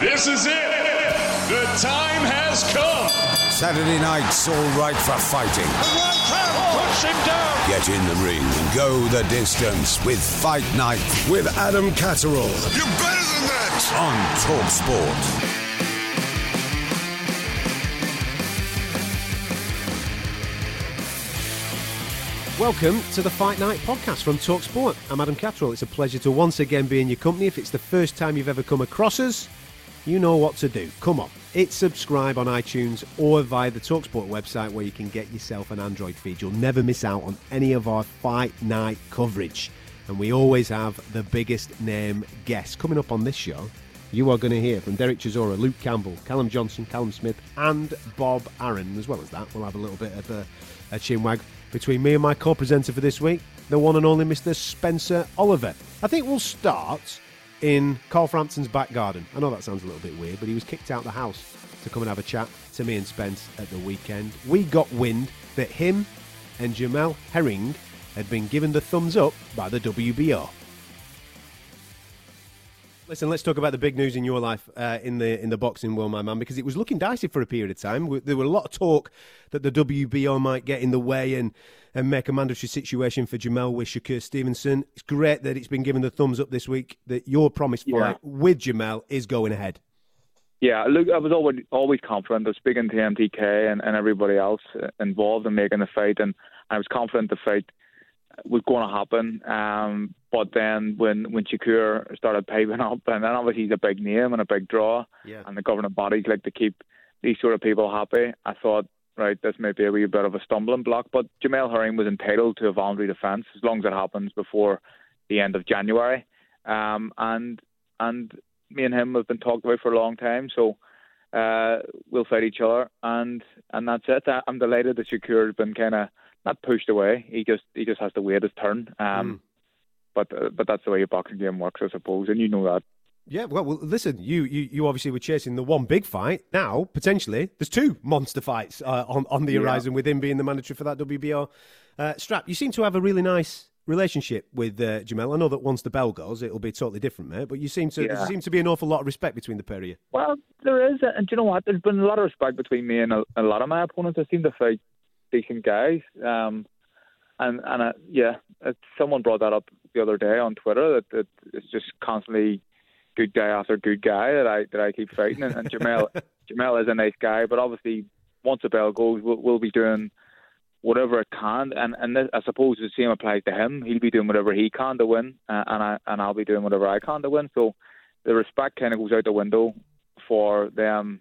This is it. The time has come. Saturday night's all right for fighting. Push him down. Get in the ring and go the distance with Fight Night with Adam Catterall You're better than that. on Talk Sport. Welcome to the Fight Night podcast from Talksport. I'm Adam Catterall. It's a pleasure to once again be in your company. If it's the first time you've ever come across us, you know what to do. Come on, hit subscribe on iTunes or via the Talksport website where you can get yourself an Android feed. You'll never miss out on any of our Fight Night coverage. And we always have the biggest name guests. Coming up on this show, you are going to hear from Derek Chisora, Luke Campbell, Callum Johnson, Callum Smith, and Bob Arum. As well as that, we'll have a little bit of a, a chinwag between me and my co-presenter for this week, the one and only Mr. Spencer Oliver. I think we'll start in Carl Frampton's back garden. I know that sounds a little bit weird, but he was kicked out the house to come and have a chat to me and Spence at the weekend. We got wind that him and Jamel Herring had been given the thumbs up by the WBO. Listen, let's talk about the big news in your life uh, in the in the boxing world, my man, because it was looking dicey for a period of time. There were a lot of talk that the WBO might get in the way and, and make a mandatory situation for Jamel with Shakur Stevenson. It's great that it's been given the thumbs up this week that your promised Yeah. fight with Jamel is going ahead. Yeah, look, I was always always confident. I was speaking to MTK and, and everybody else involved in making the fight, and I was confident the fight was going to happen. Um, but then when when Shakur started piping up, and then obviously he's a big name and a big draw, Yeah. and the governing bodies like to keep these sort of people happy. I thought, right, this may be a wee bit of a stumbling block, but Jamel Herring was entitled to a voluntary defence as long as it happens before the end of January. Um, and and me and him have been talked about for a long time, so uh, we'll fight each other, and and that's it. I- I'm delighted that Shakur has been kind of not pushed away. He just he just has to wait his turn. Um, But uh, but that's the way a boxing game works, I suppose, and you know that. Yeah, well, well listen, you, you you obviously were chasing the one big fight. Now, potentially, there's two monster fights uh, on, on the Yeah. horizon with him being the mandatory for that WBO uh, strap. You seem to have a really nice relationship with uh, Jamel. I know that once the bell goes, it'll be totally different, mate, but you seem to, Yeah. there seems to be an awful lot of respect between the pair of you. Well, there is, and do you know what? There's been a lot of respect between me and a, a lot of my opponents. I seem to fight decent guys. Um, and and uh, yeah, uh, someone brought that up the other day on Twitter that, that it's just constantly good guy after good guy that I that I keep fighting. And, and Jamel Jamel is a nice guy, but obviously once a bell goes, we'll, we'll be doing whatever it can. And and this, I suppose the same applies to him. He'll be doing whatever he can to win, uh, and I and I'll be doing whatever I can to win. So the respect kind of goes out the window for them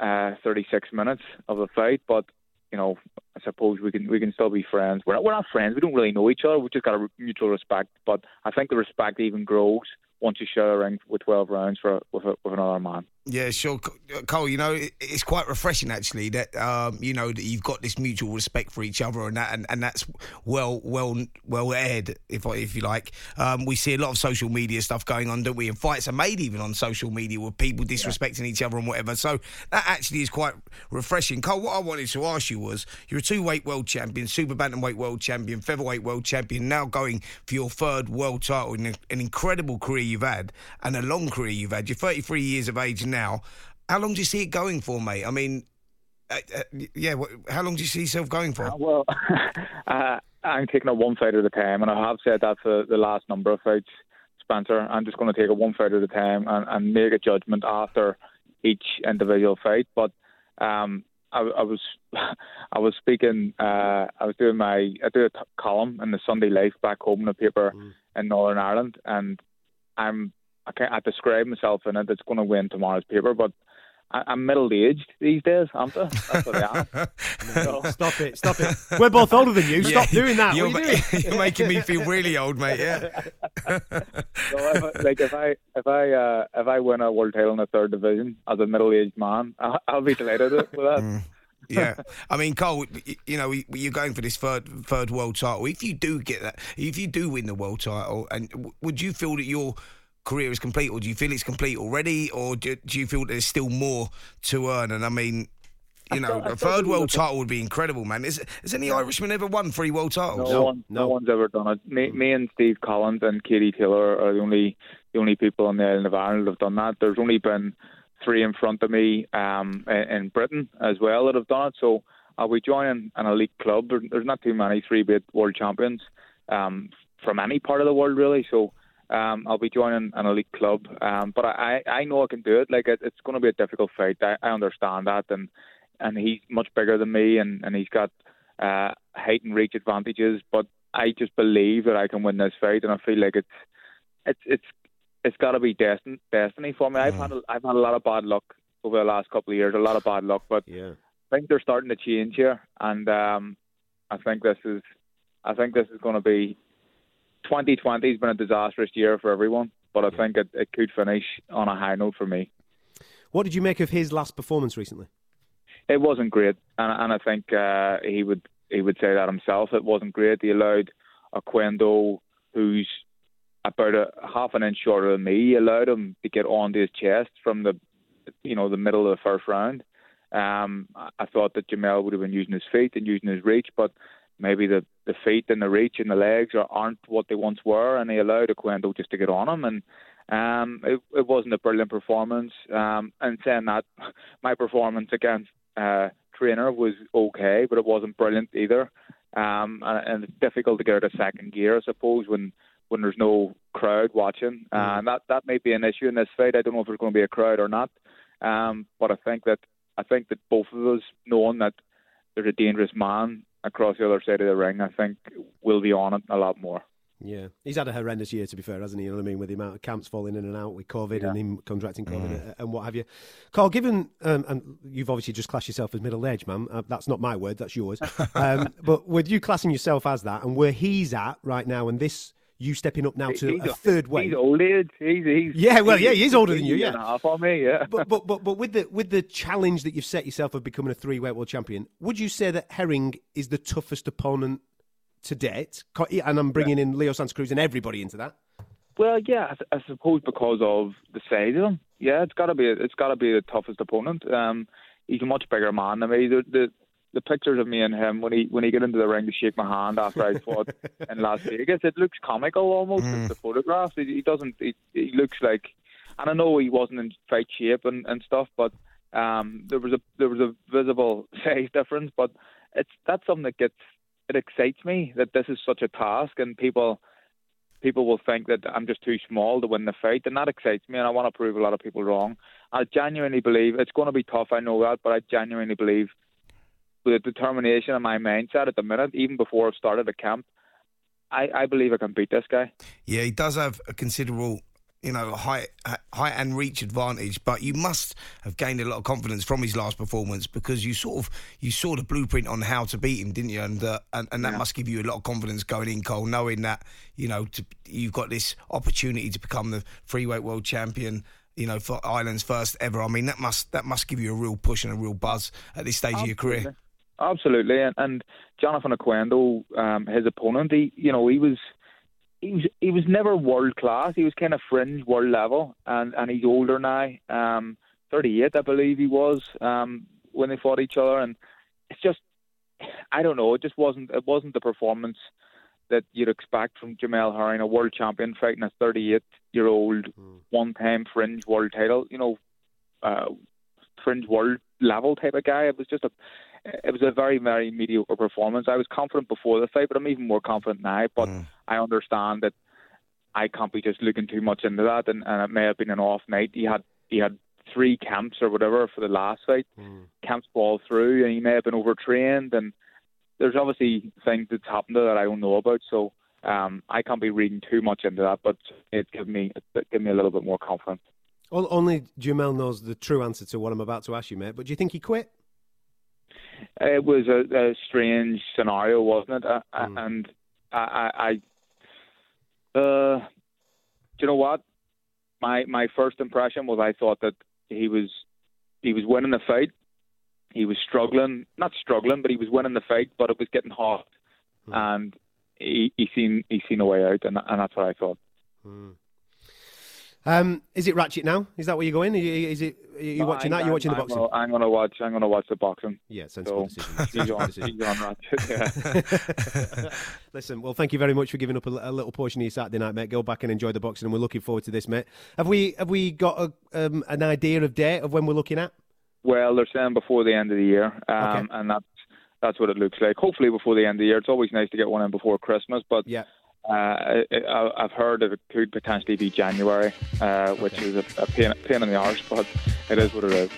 uh, 36 minutes of the fight. But you know, I suppose we can we can still be friends. We're not, we're not friends. We don't really know each other. We just got a mutual respect. But I think the respect even grows once you share a ring with 12 rounds for with, a, with another man. Yeah, sure, Cole. You know, it's quite refreshing actually that um, you know that you've got this mutual respect for each other, and that and, and that's well, well, well aired, if if you like. Um, we see a lot of social media stuff going on, don't we? And fights are made even on social media with people disrespecting each other and whatever. So that actually is quite refreshing. Cole, what I wanted to ask you was, you're a two-weight world champion, super bantamweight world champion, featherweight world champion, now going for your third world title in an incredible career you've had and a long career you've had. You're 33 years of age now. How long do you see it going for, mate? I mean, uh, uh, yeah, wh- how long do you see yourself going for? Uh, Well, uh, I'm taking it one fight at a time, and I have said that for the last number of fights. Spencer, I'm just going to take it one fight at a time and, and make a judgment after each individual fight. But um, I, I was I was speaking. Uh, I was doing my I do a t- column in the Sunday Life back home in the paper mm. in Northern Ireland, and I'm I can't I describe myself in it. It's going to win tomorrow's paper, but I, am middle aged these days, aren't I? That's what I am. no, stop it, stop it. We're both older than you. Stop doing that. You're, you doing? you're making me feel really old, mate. Yeah. so if like if I if I uh, if I win a world title in the third division as a middle aged man, I'll, I'll, be delighted with that. Mm. yeah, I mean, Cole, you know, you're going for this third third world title. If you do get that, if you do win the world title, and would you feel that you're career is complete, or do you feel it's complete already, or do, do you feel there's still more to earn? And I mean, you know, a third world title would be incredible, man. Is, has any Irishman ever won three world titles? No, no, one, no. one's ever done it. Me, me, and Steve Collins and Katie Taylor are the only the only people on the island of Ireland that have done that. There's only been three in front of me um, in Britain as well that have done it. So I'll be joining an elite club. There's not too many three-bit world champions um, from any part of the world, really. So um, I'll be joining an elite club. Um, but I, I know I can do it. Like it, it's going to be a difficult fight. I, I understand that, and and he's much bigger than me, and and he's got uh, height and reach advantages. But I just believe that I can win this fight, and I feel like it's it's it's it's got to be destiny destiny for me. I've had a, I've had a lot of bad luck over the last couple of years, a lot of bad luck, but yeah. I think they're starting to change here, and um, I think this is I think this is going to be 2020 has been a disastrous year for everyone, but I think it, it could finish on a high note for me. What did you make of his last performance recently? It wasn't great, and, and I think uh, he would he would say that himself. It wasn't great. He allowed Oquendo, who's about a half an inch shorter than me, he allowed him to get onto his chest from the you know the middle of the first round. Um, I thought that Jamel would have been using his feet and using his reach, but maybe the the feet and the reach and the legs are, aren't what they once were, and he allowed Oquendo just to get on him, and um, it, it wasn't a brilliant performance. Um, and saying that, my performance against uh, Traynor was okay, but it wasn't brilliant either. Um, and, and it's difficult to get out of second gear, I suppose, when when there's no crowd watching. Uh, mm. and that that may be an issue in this fight. I don't know if there's going to be a crowd or not. Um, but I think that I think that both of us, knowing that there's a dangerous man across the other side of the ring, I think will be on it a lot more. Yeah, he's had a horrendous year to be fair, hasn't he? You know what I mean, with the amount of camps falling in and out with COVID yeah. and him contracting COVID mm. and what have you. Carl, given um, and you've obviously just classed yourself as middle aged, man. Uh, that's not my word, that's yours. um, but with you classing yourself as that, and where he's at right now, and this you stepping up now to he's a third weight. He's old. He's, he's yeah, well, yeah, he's older than you. Yeah, half on me. Yeah, but but but but with the with the challenge that you've set yourself of becoming a three weight world champion, would you say that Herring is the toughest opponent to date? And I'm bringing yeah. in Leo Santa Cruz and everybody into that. Well, yeah, I, I suppose because of the size of him. Yeah, it's got to be it's got to be the toughest opponent. Um, he's a much bigger man than me. The, the the pictures of me and him when he when he get into the ring to shake my hand after I fought in Las Vegas, it looks comical almost. Mm. The photographs, he, he doesn't. He, he looks like, and I know he wasn't in fight shape and, and stuff, but um, there was a there was a visible size difference. But it's that's something that gets it excites me that this is such a task, and people people will think that I'm just too small to win the fight, and that excites me, and I want to prove a lot of people wrong. I genuinely believe it's going to be tough. I know that, but I genuinely believe the determination and my mindset at the minute, even before I've started the camp, I, I believe I can beat this guy. Yeah, he does have a considerable, you know, height, height and reach advantage, but you must have gained a lot of confidence from his last performance because you sort of you saw the blueprint on how to beat him, didn't you? And uh, and, and that yeah. must give you a lot of confidence going in, Cole, knowing that you know to, you've got this opportunity to become the freeweight world champion you know, for Ireland's first ever. I mean, that must that must give you a real push and a real buzz at this stage Absolutely. of your career. Absolutely, and, and Jonathan Oquendo, um, his opponent, he you know he was he was he was never world class. He was kind of fringe world level, and and he's older now, um, 38, I believe he was um, when they fought each other, and it's just I don't know. It just wasn't it wasn't the performance that you'd expect from Jamel Herring, a world champion fighting a 38 year old mm. one time fringe world title. You know, uh, fringe world level type of guy. It was just a it was a very, very mediocre performance. I was confident before the fight, but I'm even more confident now. But mm. I understand that I can't be just looking too much into that, and, and it may have been an off night. He had he had three camps or whatever for the last fight. Hmm. Camps fall through, and he may have been overtrained, and there's obviously things that's happened there that I don't know about. So um, I can't be reading too much into that, but it gives me it gives me a little bit more confidence. O- Only Jamel knows the true answer to what I'm about to ask you, mate. But do you think he quit? It was a, a strange scenario, wasn't it? Uh, Hmm. And I, I, I uh, do you know what? My my first impression was I thought that he was he was winning the fight. He was struggling, not struggling, but he was winning the fight. But it was getting hot, Hmm. and he he seen he seen a way out, and and that's what I thought. Um, is it Ratchet now? Is that where you're going? Is it? Are you watching that? You're watching the I'm boxing. Gonna, I'm gonna watch. I'm gonna watch the boxing. Yeah, sensible So decision. he's Sensible on. decision. He's on Ratchet. Yeah. Listen, well, thank you very much for giving up a, a little portion of your Saturday night, mate. Go back and enjoy the boxing, and we're looking forward to this, mate. Have we have we got a, um, an idea of date of when we're looking at? Well, they're saying before the end of the year, um, Okay. and that's that's what it looks like. Hopefully before the end of the year. It's always nice to get one in before Christmas, but Yeah. Uh, I, I've heard that it could potentially be January, uh, which is a, a pain, pain in the arse, but it is what it is.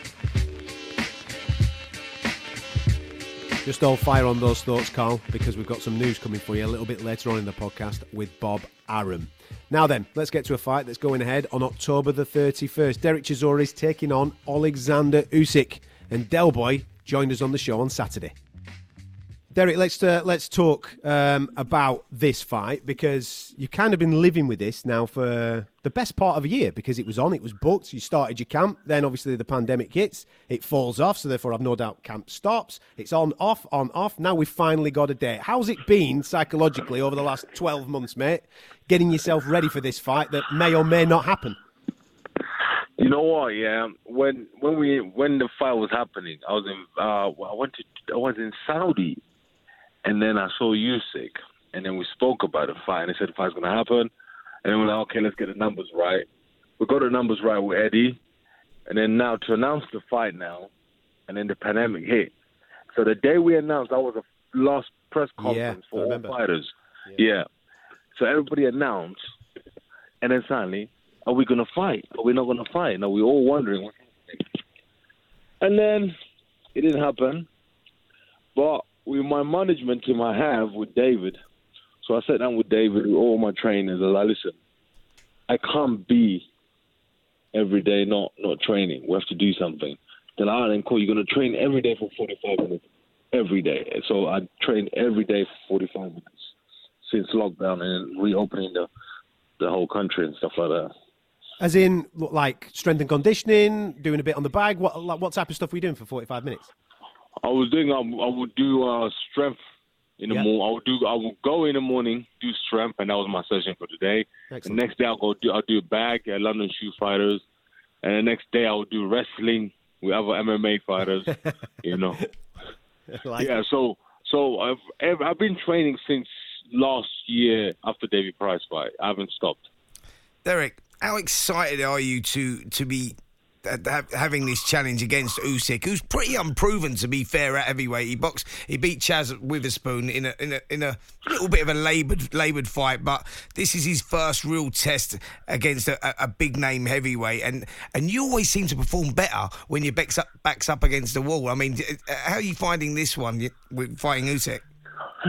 Just all fire on those thoughts, Carl, because we've got some news coming for you a little bit later on in the podcast with Bob Arum. Now then, let's get to a fight that's going ahead on October the 31st. Derek Chisora is taking on Alexander Usyk, and Delboy joined us on the show on Saturday. Derek, let's uh, let's talk um, about this fight because you've kind of been living with this now for the best part of a year because it was on, it was booked. You started your camp, then obviously the pandemic hits, it falls off, so therefore I've no doubt camp stops. It's on, off, on, off. Now we've finally got a date. How's it been psychologically over the last twelve months, mate? Getting yourself ready for this fight that may or may not happen. You know what? Yeah, when when we when the fight was happening, I was in. Uh, I went to I was in Saudi, and then I saw you sick. and then we spoke about the fight. And they said the fight's gonna happen, and then we're like, okay, let's get the numbers right. We got the numbers right with Eddie, and then now to announce the fight now, and then the pandemic hit. So the day we announced, that was a last press conference I for all fighters. yeah. So everybody announced, and then suddenly, are we going to fight? Are we not going to fight? Now we're all wondering. And then it didn't happen. But with my management team I have with David, so I sat down with David, with all my trainers, and I listen, I can't be every day not not training. We have to do something. Then I then cool. You're to train every day for 45 minutes, every day. So I trained every day for 45 minutes since lockdown and reopening the the whole country and stuff like that. As in, like strength and conditioning, doing a bit on the bag. What like, what type of stuff were you doing for forty-five minutes? I was doing. Um, I would do uh, strength in the Yeah. morning. I would do. I would go in the morning, do strength, and that was my session for today. Excellent. The next day I'll go do. I'll do a bag at London Shootfighters, and the next day I'll do wrestling with other MMA fighters. you know. Like- yeah. So so I've ev- I've been training since last year after David Price fight. I haven't stopped. Derek, how excited are you to to be ha- having this challenge against Usyk, who's pretty unproven to be fair at heavyweight? He boxed, he beat Chaz Witherspoon in a in a in a little bit of a laboured laboured fight, but this is his first real test against a, a- big name heavyweight, and and you always seem to perform better when your backs up backs up against the wall. I mean, uh, how are you finding this one with fighting Usyk?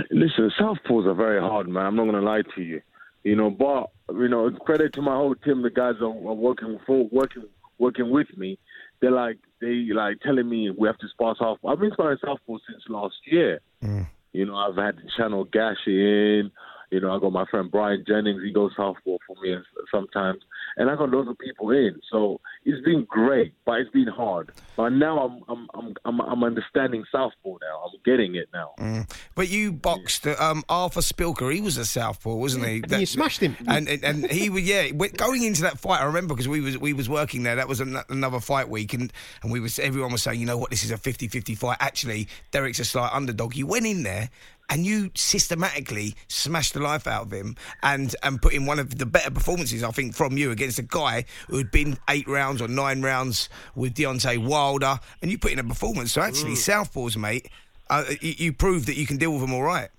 Listen, southpaws are very hard, man. I'm not gonna lie to you. You know, but you know, credit to my whole team. The guys are, are working for working working with me. They're like they like telling me we have to spar southpaw. I've been sparring southpaw since last year. Mm. You know, I've had the Channel Gashi in. You know, I got my friend Brian Jennings. He goes southpaw for me sometimes, and I got lots of people in. So it's been great, but it's been hard. But now I'm I'm I'm I'm, I'm understanding southpaw now. I'm getting it now. But you boxed um, Artur Szpilka. He was a southpaw, wasn't he? you smashed him. And and, and he was yeah. Going into that fight, I remember because we was we was working there. That was an, another fight week, and and we was everyone was saying, you know what, this is a 50-50 fight. Actually, Derek's a slight underdog. You went in there. And you systematically smashed the life out of him, and and put in one of the better performances I think from you against a guy who had been eight rounds or nine rounds with Deontay Wilder, and you put in a performance. So actually, southpaws, mate, uh, you, you proved that you can deal with them all right.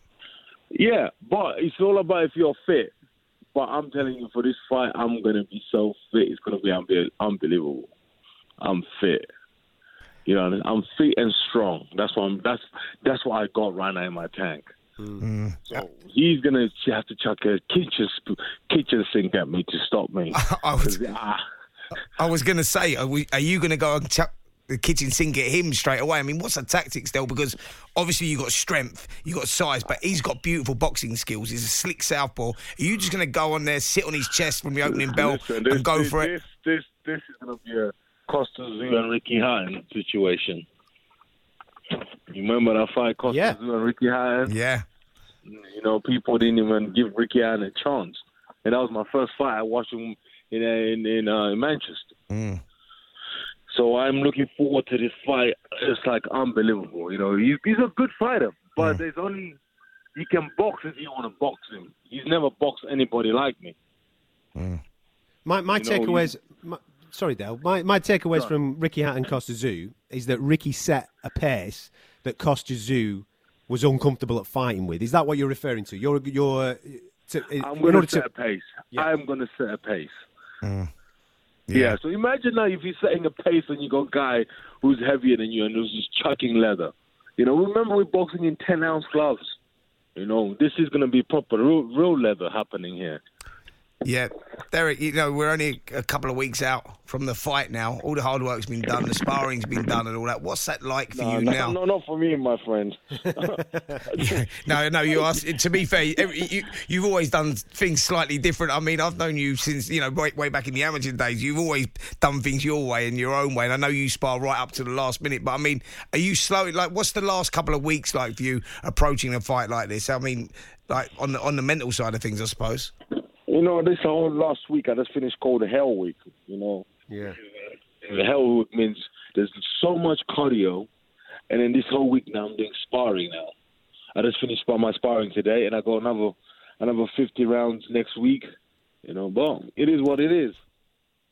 Yeah, but it's all about if you're fit. but I'm telling you, for this fight, I'm gonna be so fit. It's gonna be unbe- unbelievable. I'm fit. You know, I mean? I'm fit and strong. That's what I'm. That's that's what I got right now in my tank. So he's gonna have to chuck a kitchen sp- kitchen sink at me to stop me. I was, ah, I was going to say, are, we, are you going to go and chuck the kitchen sink at him straight away? I mean, what's the tactics, Del? Because obviously you got strength, you got size, but he's got beautiful boxing skills. He's a slick southpaw. Are you just going to go on there, sit on his chest from the opening bell, listen, this, and go this, for it? This this this is gonna be a Kostya Tszyu and Ricky Hatton situation. You remember that fight, Kostya Yeah. Tszyu and Ricky Hatton? Yeah. You know, people didn't even give Ricky Hatton a chance, and that was my first fight. I watched him in in in, uh, in Manchester. Mm. So I'm looking forward to this fight. It's like unbelievable. You know, he's, he's a good fighter, but there's only he can box if you want to box him. He's never boxed anybody like me. My my You know, takeaways. My, sorry, Dale. My my takeaways from Ricky Hatton Kostya Tszyu is that Ricky set a pace that Kostya Tszyu was uncomfortable at fighting with. Is that what you're referring to? You're you're. Uh, to, uh, I'm going to set to... set a pace. Yeah. I'm going to set a pace. Mm. Yeah. Yeah. So imagine now if you're setting a pace and you got a guy who's heavier than you and who's just chucking leather. You know, remember we're boxing in 10 ounce gloves. You know, this is going to be proper real, real leather happening here. Yeah, Derek, you know, we're only a couple of weeks out from the fight now. All the hard work's been done, the sparring's been done, and all that. What's that like for No, you no, now? no, not for me, my friend. no, no, you are. To be fair, you, you've always done things slightly different. I mean, I've known you since you know way, way back in the amateur days. You've always done things your way and your own way, and I know you spar right up to the last minute. But I mean, are you slow? Like, what's the last couple of weeks like for you approaching a fight like this? I mean, like on the on the mental side of things, I suppose. You know, this whole last week, I just finished called the Hell Week, you know. yeah. The Hell Week means there's so much cardio, and then this whole week now I'm doing sparring now. I just finished by my sparring today, and I got another another 50 rounds next week. You know, but it is what it is.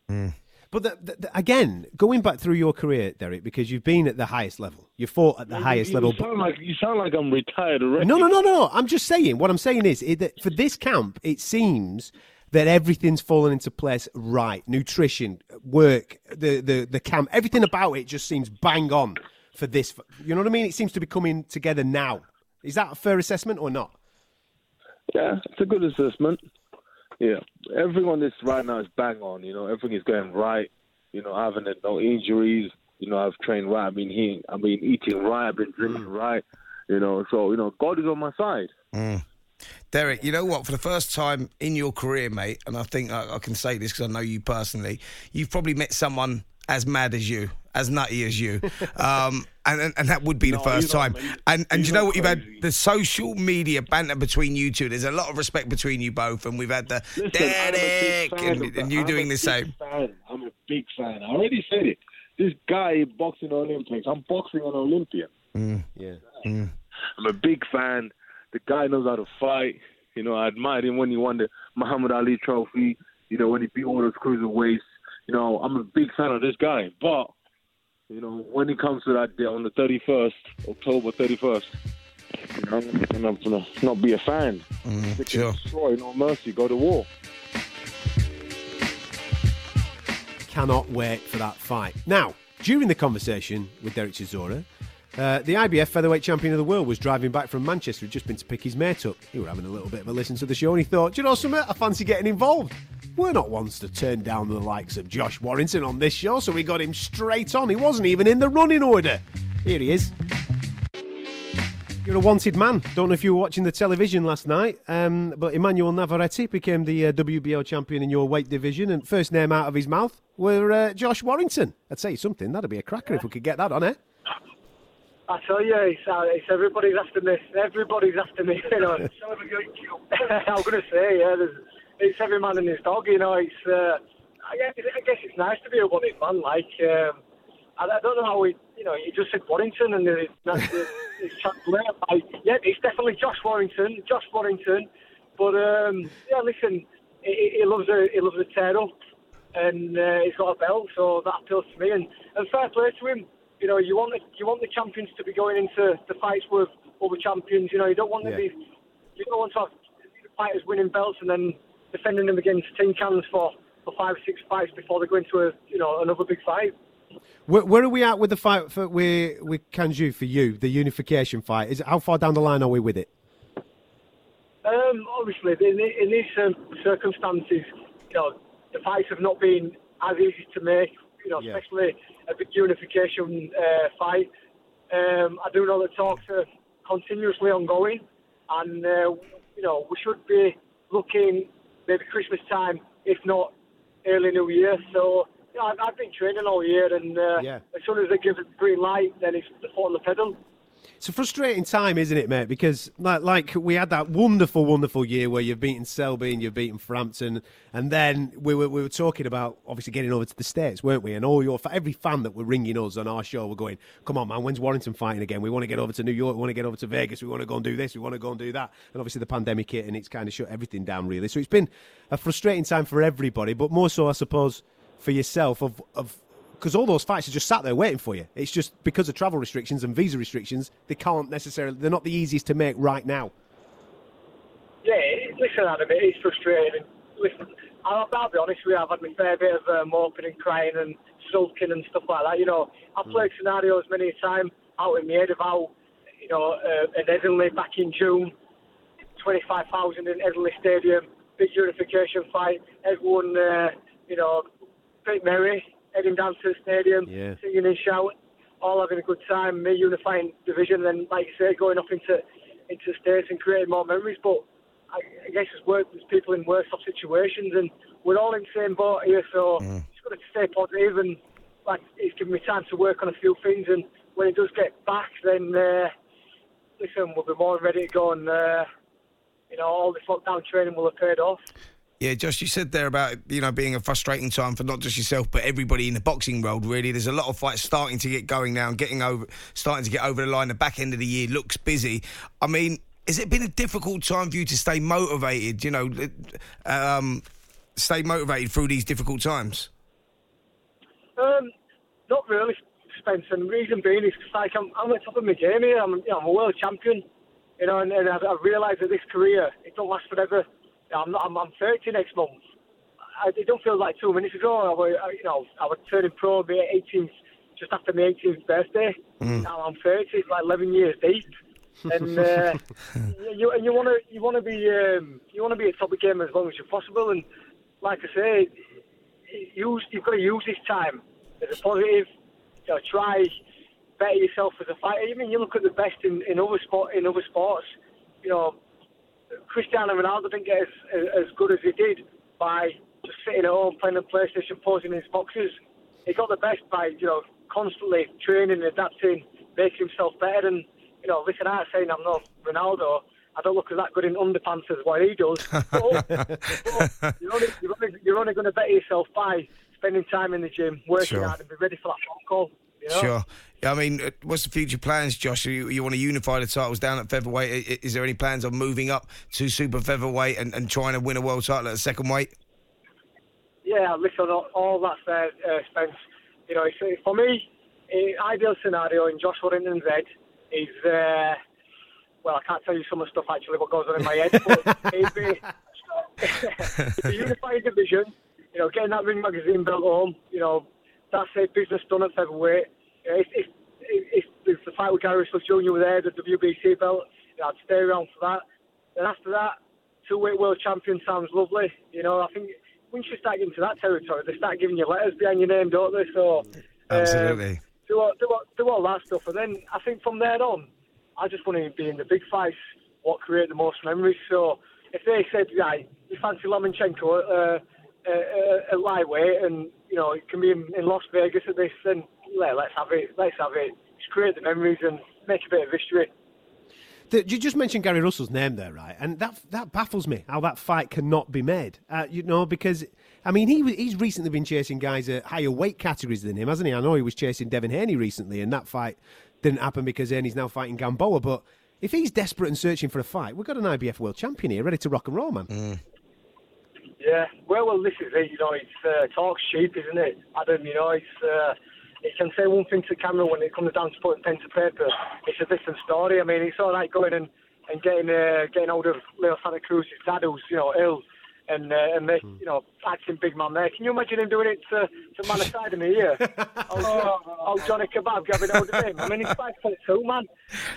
Mm. But the, the, the- again, going back through your career, Derek, because you've been at the highest level, you fought at the highest you, level. You sound like you sound like I'm retired already. No, no, no, no, no. I'm just saying. What I'm saying is it, that for this camp, it seems that everything's fallen into place right. Nutrition, work, the, the, the camp, everything about it just seems bang on for this. You know what I mean? It seems to be coming together now. Is that a fair assessment or not? Yeah, it's a good assessment. Yeah, everything on this right now is bang on. You know, everything is going right. You know, I haven't had no injuries. You know, I've trained right. I've been eating, I've been eating right. I've been drinking mm. right. You know, so you know, God is on my side. Mm. Derek, you know what? For the first time in your career, mate, and I think I, I can say this because I know you personally, you've probably met someone as mad as you, as nutty as you, um, and, and and that would be the first he's not, time. And and you know not what? You've had the social media banter between you two. There's a lot of respect between you both, and we've had the Listen, I'm a big Derek fan and, of and you I'm doing the same. Fan. I'm a big fan. I already said it. This guy boxing Olympics. I'm boxing an Olympian. Yeah. I'm a big fan. The guy knows how to fight. You know, I admired him when he won the Muhammad Ali Trophy. You know, when he beat all those cruiserweights. You know, I'm a big fan of this guy. But you know, when it comes to that day on the 31st, October 31st, you know, I'm not gonna not be a fan. They can sure. Destroy, no mercy, go to war. Cannot wait for that fight. Now, during the conversation with Derek Chisora, uh, the IBF featherweight champion of the world was driving back from Manchester. He'd just been to pick his mate up. He were having a little bit of a listen to the show and he thought, Do you know something? I fancy getting involved. We're not ones to turn down the likes of Josh Warrington on this show, so we got him straight on. He wasn't even in the running order. Here he is. You're a wanted man. Don't know if you were watching the television last night, um, but Emmanuel Navarrete became the uh, WBO champion in your weight division, and first name out of his mouth were uh, Josh Warrington. I'd say something. That'd be a cracker if we could get that on, eh? I tell you, it's, uh, it's everybody's after me. Everybody's after me. You know. I'm going to say, yeah, there's, it's every man and his dog. You know, it's. Uh, I, guess, I guess it's nice to be a wanted man. Like, um, I, I don't know how we. You know, you just said Warrington, and it, that's the, it's translated. Like, yeah, it's definitely Josh Warrington. Josh Warrington. But um, yeah, listen, he, he loves a he loves a tear up, and uh, he's got a belt, so that appeals to me. And, and fair play to him. You know, you want the you want the champions to be going into the fights with other champions. You know, you don't want Yeah. to be you don't want to have fighters winning belts and then defending them against tin cans for, for five or six fights before they go into a you know another big fight. Where, where are we at with the fight for, with with Can Xu for you, the unification fight? Is how far down the line are we with it? Um, obviously, in, in these um, circumstances, you know, the fights have not been as easy to make. You know, Yeah. especially a big unification uh, fight. Um, I do know that talks are continuously ongoing, and uh, you know we should be looking maybe Christmas time, if not early New Year. So you know, I've, I've been training all year, and uh, Yeah. as soon as they give it the green light, then it's on the pedal. It's a frustrating time, isn't it, mate? Because like, like we had that wonderful, wonderful year where you've beaten Selby and you've beaten Frampton, and then we were we were talking about obviously getting over to the states, weren't we? And all your every fan that were ringing us on our show were going, "Come on, man, when's Warrington fighting again? We want to get over to New York, we want to get over to Vegas, we want to go and do this, we want to go and do that." And obviously the pandemic hit and it's kind of shut everything down, really. So it's been a frustrating time for everybody, but more so, I suppose, for yourself of of because all those fights are just sat there waiting for you. It's just because of travel restrictions and visa restrictions, they can't necessarily. They're not the easiest to make right now. Yeah, listen, Adam, it is frustrating. Listen, I'll, I'll be honest with you, I've had my fair bit of uh, moping and crying and sulking and stuff like that. You know, I've played scenarios many a time out in my head about, you know, uh, in Headingley back in June, 25,000 in Headingley Stadium, big unification fight, everyone, uh, you know, big merry, heading down to the stadium, Yeah. singing and shouting, all having a good time, me unifying division, and like you say, going up into into the states and creating more memories. But I, I guess it's work, there's people in worse off situations, and we're all in the same boat here. So just got to stay positive, and like it's given me time to work on a few things. And when it does get back, then uh, listen, we'll be more ready to go, and uh, you know, all this lockdown training will have paid off. Yeah, Josh, you said there about you know being a frustrating time for not just yourself but everybody in the boxing world. Really, there's a lot of fights starting to get going now and getting over, starting to get over the line. The back end of the year looks busy. I mean, has it been a difficult time for you to stay motivated? You know, um, stay motivated through these difficult times. Um, not really, Spence. And reason being is like I'm, I'm at the top of my game here. I'm, you know, I'm a world champion. You know, and, and I've, I've realised that this career it don't last forever. I'm not. I'm, I'm 30 next month. I, it don't feel like two minutes ago. I was, you know, I was turning pro my 18th, just after my 18th birthday. Now I'm 30. It's like 11 years deep. and uh, you and you want to you want to be um, you want to be at top of game as long as you're possible. And like I say, use you've got to use this time as a positive. You know, try better yourself as a fighter. I mean, you look at the best in, in other sport in other sports. You know, Cristiano Ronaldo didn't get as, as good as he did by just sitting at home playing on PlayStation, posing in his boxes. He got the best by you know constantly training, adapting, making himself better. And you know, listen, I'm saying I'm not Ronaldo. I don't look that good in underpants as what he does. But, oh, but oh, you're only, you're only, you're only going to better yourself by spending time in the gym, working Sure. hard, and be ready for that phone call. You know? Sure. I mean, uh, what's the future plans, Josh? You, you want to unify the titles down at featherweight? Is there any plans of moving up to super featherweight and, and trying to win a world title at second weight? Yeah, listen, all, all that's there, uh, Spence. You know, it's, uh, for me, ideal scenario in Josh Warrington's head is, uh, well, I can't tell you some of the stuff actually what goes on in my head, but it'd be a unified division. You know, getting that ring magazine built home. You know, that's it. Business done at featherweight. If, if, if, if the fight with Gary Russell Jr. were there, the WBC belt, I'd stay around for that. Then after that, two-weight world champion sounds lovely. You know, I think once you start getting to that territory, they start giving you letters behind your name, don't they? So um, Absolutely. do all, do, all, do all that stuff, and then I think from there on, I just want to be in the big fights, what create the most memories. So if they said, right, you fancy Lomachenko uh, uh, uh, at lightweight, and you know it can be in, in Las Vegas at this, then let, let's have it. Let's have it. Just create the memories and make a bit of history. The, you just mentioned Gary Russell's name there, right? And that that baffles me how that fight cannot be made. Uh, you know, because I mean, he he's recently been chasing guys at higher weight categories than him, hasn't he? I know he was chasing Devin Haney recently, and that fight didn't happen because Haney's now fighting Gamboa. But if he's desperate and searching for a fight, we've got an IBF world champion here, ready to rock and roll, man. Yeah, well, well, this is it. You know, it's uh, talk's cheap, isn't it, Adam? You know, it's uh, it can say one thing to camera when it comes down to putting pen to paper. It's a different story. I mean, it's all right going and and getting uh, getting hold of Leo Santa Cruz's dad, who's you know ill, and uh, and make, you know acting big man there. Can you imagine him doing it to to man aside of me here? oh, oh, Johnny Kebab giving hold of him. I mean, he's five foot two, man.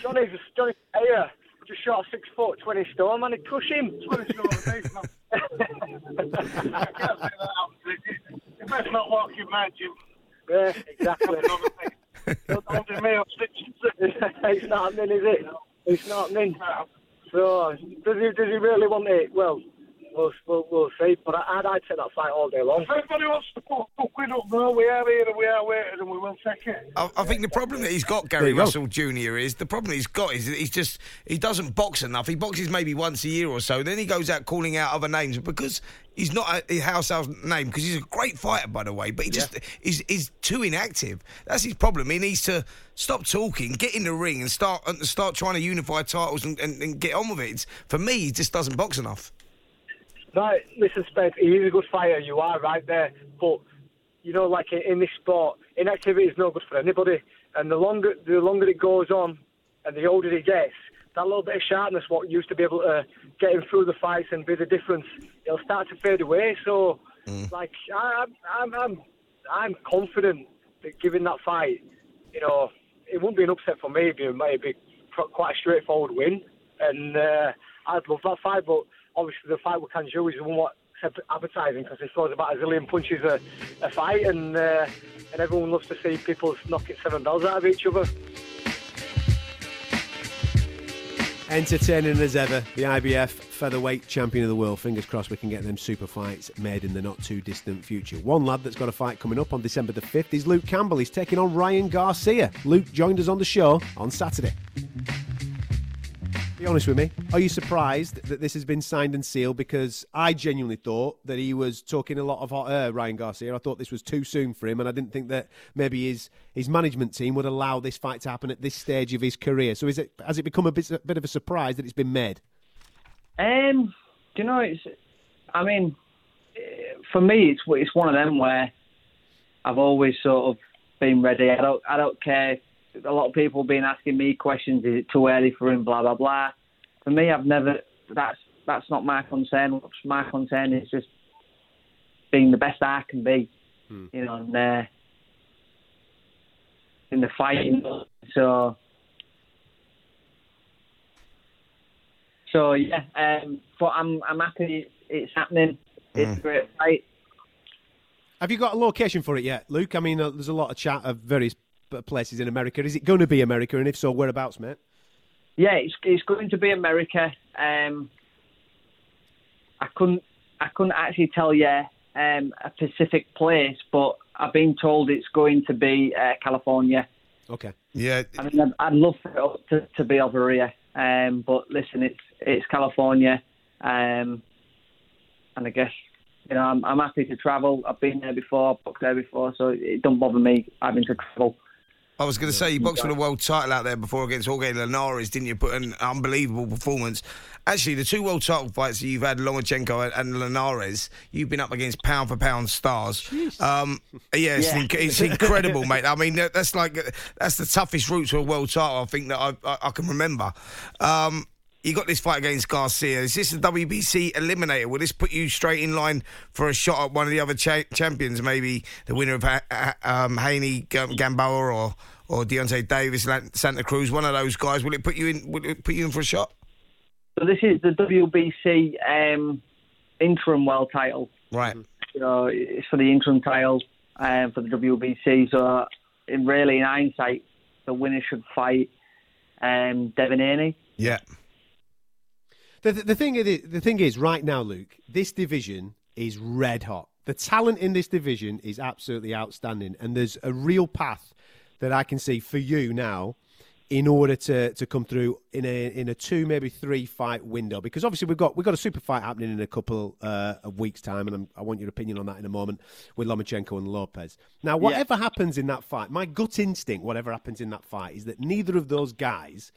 Johnny's Johnny here, just short of six foot, twenty stone, man. He'd crush him. Twenty stone on the base, man. You best not walk your man, Jim. Yeah, exactly. Don't hold me up it's not happening, is it? It's not happening. So, does he, does he really want it? Well, we'll, we'll, we'll see. But I, I'd, I'd take that fight all day long. If anybody wants to put a quid up, no, we are here and we are waiting and we will take it. I, I think the problem that he's got, Gary you go. Russell Jr. is the problem he's got is that he's just he doesn't box enough. He boxes maybe once a year or so. Then he goes out calling out other names because he's not a, his house house name because he's a great fighter by the way. But he just is is too inactive. That's his problem. He needs to stop talking, get in the ring, and start and start trying to unify titles and, and, and get on with it. It's, for me, he just doesn't box enough. Right, listen, Spence, he is a good fighter. You are right there, but you know, like in, in this sport, inactivity is no good for anybody. And the longer the longer it goes on, and the older he gets, that little bit of sharpness, what used to be able to get him through the fights and be the difference, it'll start to fade away. So, like, I, I'm, I'm, I'm, I'm confident that given that fight, you know, it wouldn't be an upset for me. It'd be, it'd be quite a straightforward win, and uh, I'd love that fight. But obviously, the fight with Can Xu is one what advertising because he throws about a zillion punches a, a fight, and uh, and everyone loves to see people knocking seven bells out of each other. Entertaining as ever, the IBF featherweight champion of the world. Fingers crossed we can get them super fights made in the not too distant future. One lad that's got a fight coming up on December the 5th is Luke Campbell. He's taking on Ryan Garcia. Luke joined us on the show on Saturday. Be honest with me. Are you surprised that this has been signed and sealed? Because I genuinely thought that he was talking a lot of hot air, Ryan Garcia. I thought this was too soon for him, and I didn't think that maybe his his management team would allow this fight to happen at this stage of his career. So is it has it become a bit, a bit of a surprise that it's been made? Um, do you know, it's. I mean, for me, it's it's one of them where I've always sort of been ready. I don't I don't care. A lot of people have been asking me questions. Is it too early for him? Blah blah blah. For me, I've never. That's that's not my concern. My concern is just being the best I can be. You know, and, uh, in the fighting. So. So yeah, um, but I'm I'm happy it's happening. It's a great fight. Have you got a location for it yet, Luke? I mean, uh, there's a lot of chat of various p- places in America. Is it going to be America? And if so, whereabouts, mate? Yeah, it's it's going to be America. Um, I couldn't I couldn't actually tell you um, a specific place, but I've been told it's going to be uh, California. Okay. Yeah. I mean, I'd, I'd love for it to, to be over here, um, but listen, it's it's California, um, and I guess you know I'm, I'm happy to travel. I've been there before, I've booked there before, so it don't bother me having to travel. I was going to say you boxed for the world title out there before against Jorge Linares, didn't you? Put an unbelievable performance. Actually, the two world title fights that you've had, Lomachenko and, Linares, you've been up against pound for pound stars. Um, yeah, it's, Yeah. inc- it's incredible, mate. I mean, that's like that's the toughest route to a world title I think that I, I, I can remember. Um, you got this fight against Garcia. Is this a WBC eliminator? Will this put you straight in line for a shot at one of the other cha- champions? Maybe the winner of ha- um, Haney Gamboa or or Gervonta Davis, Santa Cruz. One of those guys. Will it put you in? Will it put you in for a shot? So this is the WBC um, interim world title. Right. you know, it's for the interim title um, for the WBC. So, in really, in hindsight, the winner should fight um, Devin Haney. Yeah. The, the, the thing is, the thing is, right now, Luke, this division is red hot. The talent in this division is absolutely outstanding, and there's a real path that I can see for you now in order to, to come through in a in a two maybe three fight window because obviously we've got we've got a super fight happening in a couple uh, of weeks time and I'm, I want your opinion on that in a moment with Lomachenko and Lopez. Now whatever happens in that fight, my gut instinct, whatever happens in that fight, is that neither of those guys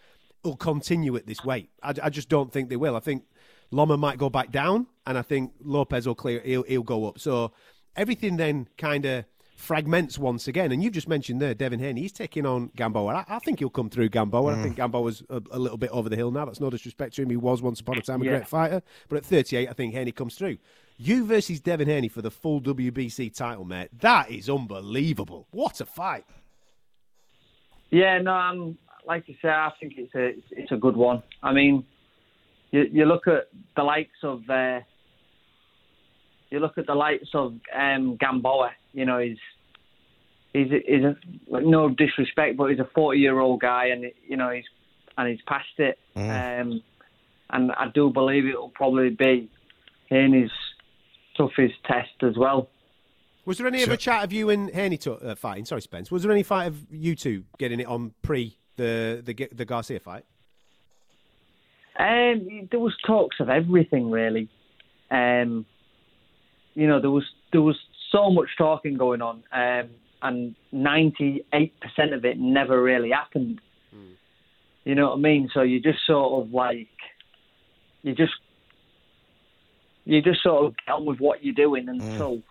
will continue at this weight. I, I just don't think they will. I think Loma might go back down, and I think Lopez will clear. He'll, he'll go up. So everything then kind of fragments once again. And you've just mentioned there, Devin Haney, he's taking on Gamboa. I, I think he'll come through Gamboa. I mm. think Gamboa's a, a little bit over the hill now. That's no disrespect to him. He was once upon a time a Yeah. great fighter. But at 38, I think Haney comes through. You versus Devin Haney for the full WBC title, mate. That is unbelievable. What a fight. Yeah, no, I'm like you say. I think it's a it's a good one. I mean, you you look at the likes of uh, you look at the likes of um, Gamboa. You know, he's he's a- he's a, like, no disrespect, but he's a 40 year old guy, and you know he's and he's past it. Um, and I do believe it will probably be Haney's toughest test as well. Was there any other chat of you and Haney to, uh, fighting? Sorry, Spence. Was there any fight of you two getting it on pre the the, the Garcia fight? Um, there was talks of everything really. Um, you know, there was there was so much talking going on, um, and ninety eight percent of it never really happened. You know what I mean? So you just sort of like you just you just sort of get on with what you're doing until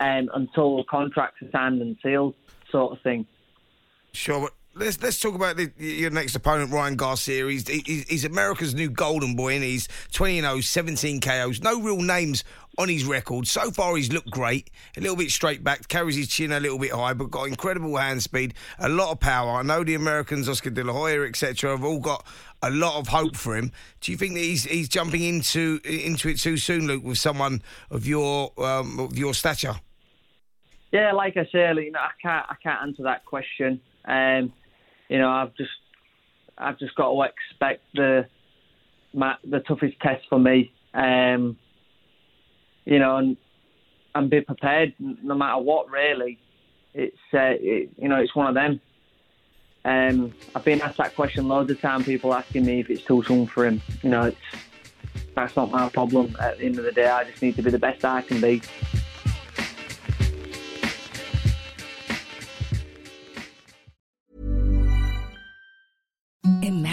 um, until contracts are signed and sealed, sort of thing. Sure, but let's let's talk about the, your next opponent, Ryan Garcia. He's, he's, he's America's new golden boy, and he's 20 0, 17 KOs. No real names on his record. So far, he's looked great. A little bit straight back, carries his chin a little bit high, but got incredible hand speed, a lot of power. I know the Americans, Oscar De La Hoya, etc., have all got a lot of hope for him. Do you think that he's he's jumping into into it too soon, Luke, with someone of your um, of your stature? Yeah, like I say, you know, I can't I can't answer that question. Um, you know, I've just I've just got to expect the my, the toughest test for me. Um, you know, and and be prepared no matter what. Really, it's uh, it, you know it's one of them. Um, I've been asked that question loads of time. People asking me if it's too soon for him. You know, it's that's not my problem. At the end of the day, I just need to be the best I can be.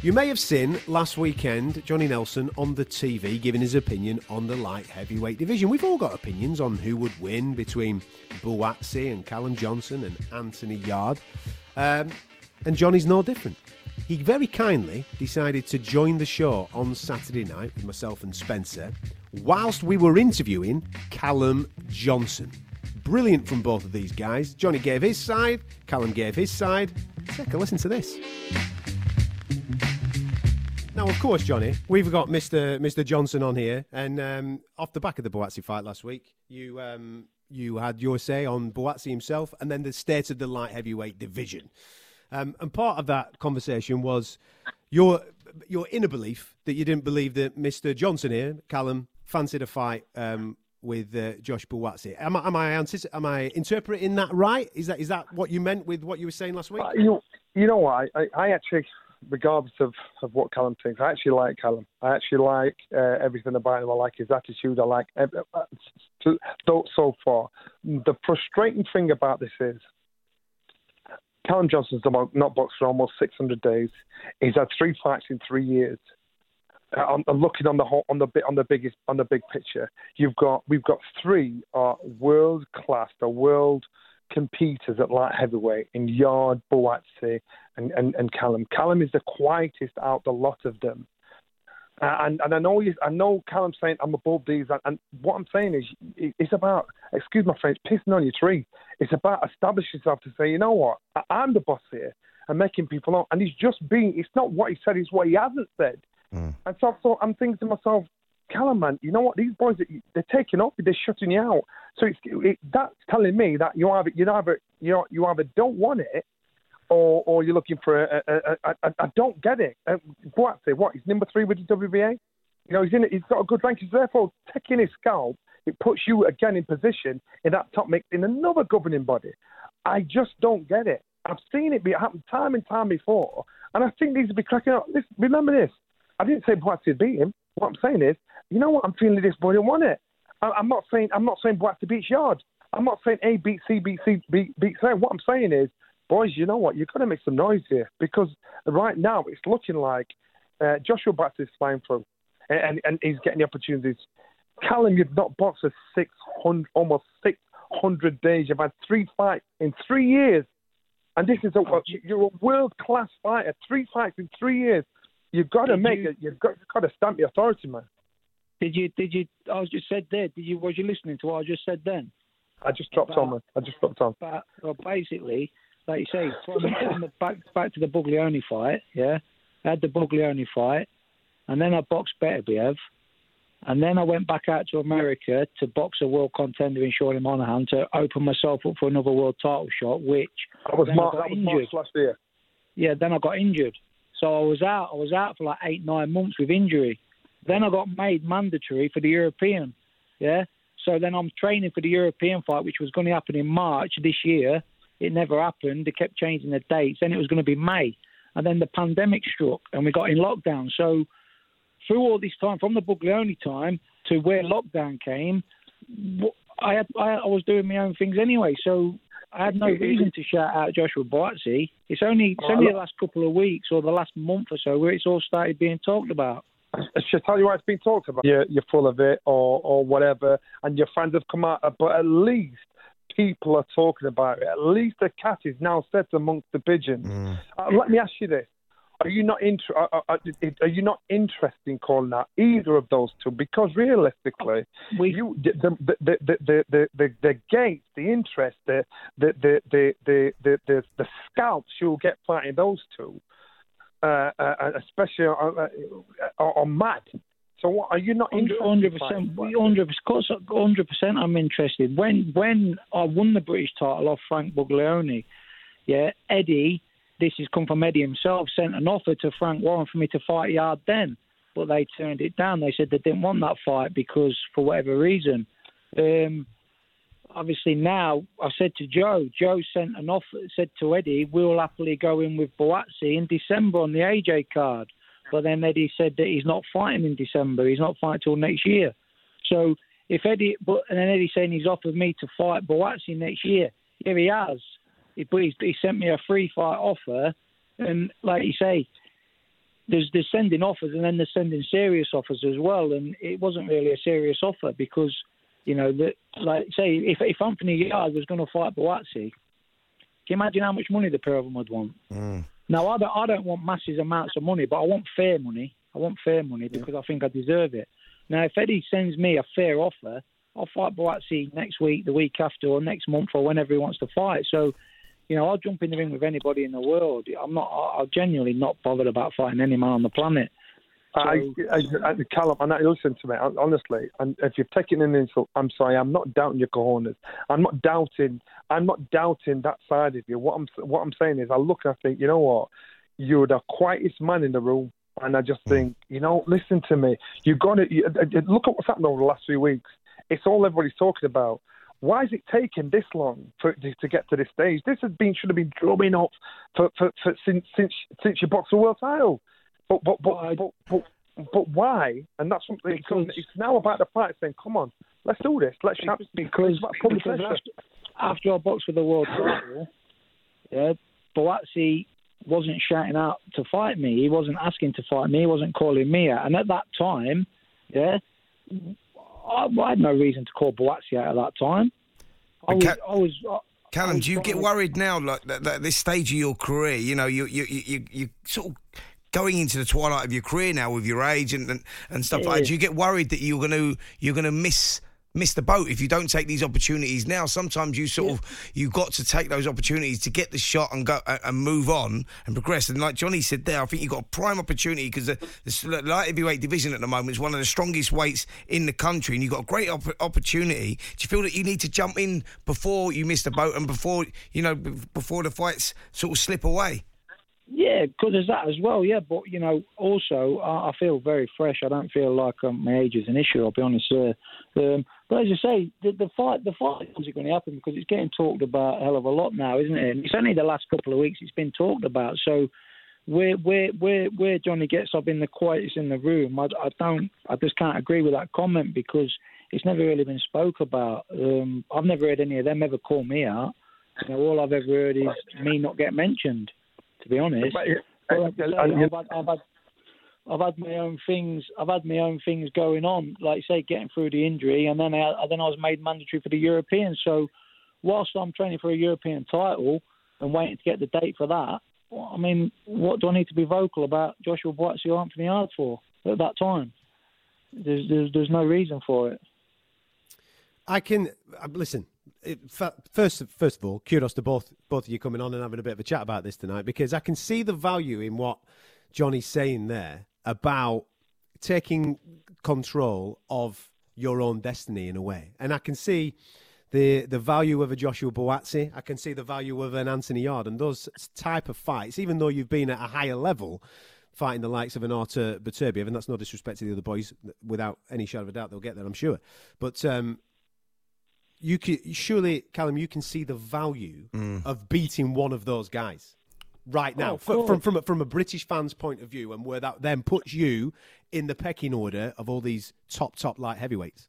You may have seen last weekend Johnny Nelson on the TV giving his opinion on the light heavyweight division. We've all got opinions on who would win between Buatsi and Callum Johnson and Anthony Yarde. Um, and Johnny's no different. He very kindly decided to join the show on Saturday night with myself and Spencer whilst we were interviewing Callum Johnson. Brilliant from both of these guys. Johnny gave his side, Callum gave his side. Take a listen to this. Now, of course, Johnny, we've got Mr. Mr. Johnson on here, and um, off the back of the Buatsi fight last week, you um, you had your say on Buatsi himself, and then the state of the light heavyweight division. Um, and part of that conversation was your your inner belief that you didn't believe that Mr. Johnson here, Callum, fancied a fight um, with uh, Josh Buatsi. Am I am I, antici- am I interpreting that right? Is that is that what you meant with what you were saying last week? Uh, you You know what? I, I, I actually, regardless of, of what Callum thinks, I actually like Callum. I actually like uh, everything about him. I like his attitude. I like ev- uh, so, so- far. The frustrating thing about this is Callum Johnson's not boxed for almost 600 days. He's had three fights in three years. Uh, I'm, I'm looking on the whole, on the on the biggest on the big picture. You've got we've got three uh, world class, the world competers at light heavyweight in Yarde, Buatsi, and, and, and Callum. Callum is the quietest out the lot of them. Uh, and and I know you, I know Callum's saying I'm above these, and, and what I'm saying is it- it's about excuse my French, pissing on your tree. It's about establishing yourself to say, you know what, I, I'm the boss here, and making people know. And he's just being. It's not what he said; it's what he hasn't said. And so, so I'm thinking to myself, Callum, man, you know what? These boys, they're taking off, they're shutting you out. So it's, it, that's telling me that you either you either you you either don't want it, or or you're looking for a. a, a, a I don't get it. Um, what say? What? He's number three with the WBA. You know, he's in. He's got a good ranking. So therefore, taking his scalp, it puts you again in position in that top mix in another governing body. I just don't get it. I've seen it be happen time and time before, and I think these will be cracking up. Listen, remember this. I didn't say Buatsi beat him. What I'm saying is, you know what? I'm feeling this boy didn't want it. I, I'm not saying I'm not saying Buatsi beats Yarde. I'm not saying A beats C beats C beat, beats A. What I'm saying is, boys, you know what? You've got to make some noise here because right now it's looking like uh, Joshua Buatsi is flying through, and, and and he's getting the opportunities. Callum, you've not boxed for 600, almost 600 days. You've had three fights in three years. And this is a, you're a world class fighter. Three fights in three years. You've got to Did make you- it. You've got, you've got to stamp your authority, man. Did you? Did you? I was just said there. Did you? Was you listening to what I just said then? I just dropped on, man. I just dropped on. But well, basically, like you say, from, from the back back to the Buglioni fight. Yeah, I had the Buglioni fight, and then I boxed Beterbiev, and then I went back out to America to box a world contender in Shorty Monaghan to open myself up for another world title shot, which That was March. I That was March injured. last year. Yeah, then I got injured. So I was out. I was out for like eight, nine months with injury. Then I got made mandatory for the European. Yeah. So then I'm training for the European fight, which was going to happen in March this year. It never happened. They kept changing the dates. Then it was going to be May. And then the pandemic struck and we got in lockdown. So through all this time, from the Buglioni time to where lockdown came, I, had, I, I was doing my own things anyway. So I had no reason to shout out Joshua Buatsi. It's only it's Oh, only the last couple of weeks or the last month or so where it's all started being talked about. I should tell you why it's been talked about. You're, you're full of it, or or whatever, and your fans have come out. But at least people are talking about it. At least the cat is now set amongst the pigeons. Uh, let me ask you this: Are you not inter- are, are, are you not interested in calling out either of those two? Because realistically, you the the the the the, the, the, gates, the interest, the the the the the the, the, the scalps you'll get fighting those two, uh, uh, especially on, uh, are, are mad. So what, are you not Hundred percent, hundred percent, hundred percent. I'm interested. When when I won the British title off Frank Buglioni, yeah, Eddie, this has come from Eddie himself, sent an offer to Frank Warren for me to fight Yarde then, but they turned it down. They said they didn't want that fight because for whatever reason. Um, obviously now I said to Joe, Joe sent an offer, said to Eddie, we'll happily go in with Buatsi in December on the AJ card. But then Eddie said that he's not fighting in December. He's not fighting till next year. So if Eddie, but and then Eddie saying he's offered me to fight Buatsi next year. Yeah, he has. He, he sent me a free fight offer, and like you say, there's they're sending offers and then they're sending serious offers as well. And it wasn't really a serious offer because you know that like say if if Anthony Yarde was going to fight Buatsi, can you imagine how much money the pair of them would want? Mm. Now I don't I don't want massive amounts of money, but I want fair money. I want fair money because I think I deserve it. Now if Eddie sends me a fair offer, I'll fight Buatsi next week, the week after, or next month, or whenever he wants to fight. So, you know, I'll jump in the ring with anybody in the world. I'm not. I- I'm genuinely not bothered about fighting any man on the planet. I, I, I, Callum, and I, listen to me honestly. And if you've taken an insult, I'm sorry. I'm not doubting your cojones. I'm not doubting. I'm not doubting that side of you. What I'm what I'm saying is, I look and I think, you know what? You're the quietest man in the room, and I just think, you know, listen to me. You got to you, uh, uh, look at what's happened over the last few weeks. It's all everybody's talking about. Why is it taking this long for to, to get to this stage? This has been should have been drumming up for, for, for since since since you boxed the world title. But but but but, but, but why? And that's something. It's, it's now about the fight saying, "Come on, let's do this. Let's chat." because, it's about putting because after, after I boxed for the world title, yeah, Buatsi wasn't shouting out to fight me. He wasn't asking to fight me. He wasn't calling me out. And at that time, yeah, I, I had no reason to call Buatsi out at that time. I was, I was, I, Callum, do you get worried now, like that, that this stage of your career? You know, you you you you sort of going into the twilight of your career now with your age and and, and stuff like that. Yeah. Do you get worried that you're going to you're going to miss miss the boat if you don't take these opportunities now? Sometimes you sort of you've got to take those opportunities to get the shot and go and, and move on and progress. And like Johnny said there, I think you've got a prime opportunity because the, the light heavyweight division at the moment is one of the strongest weights in the country, and you've got a great op- opportunity. Do you feel that you need to jump in before you miss the boat and before you know before the fights sort of slip away? Yeah, because there's that as well. Yeah, but you know, also I, I feel very fresh. I don't feel like um, my age is an issue. I'll be honest. Uh, um, but as you say, the, the fight, the fight is going to happen because it's getting talked about a hell of a lot now, isn't it? And it's only the last couple of weeks it's been talked about. So where where where where Johnny gets up in the quietest in the room, I, I don't, I just can't agree with that comment because it's never really been spoke about. Um, I've never heard any of them ever call me out. You know, all I've ever heard is me not get mentioned. To be honest, But, uh, Well, like I say, uh, I've, I've had I've had my own things. I've had my own things going on, like say, getting through the injury, and then I then I was made mandatory for the European. So, whilst I'm training for a European title and waiting to get the date for that, I mean, what do I need to be vocal about Joshua Buatsi or Anthony Yarde for at that time? There's there's, there's no reason for it. I can uh, listen. First, first of all, kudos to both both of you coming on and having a bit of a chat about this tonight because I can see the value in what Johnny's saying there about taking control of your own destiny in a way, and I can see the the value of a Joshua Buatsi. I can see the value of an Anthony Yarde and those type of fights, even though you've been at a higher level. Fighting the likes of an Artur Beterbiev, and that's no disrespect to the other boys. Without any shadow of a doubt, they'll get there, I'm sure. But um, you can surely, Callum, you can see the value of beating one of those guys right now Oh, of F- from from a, from a British fan's point of view, and where that then puts you in the pecking order of all these top top light heavyweights.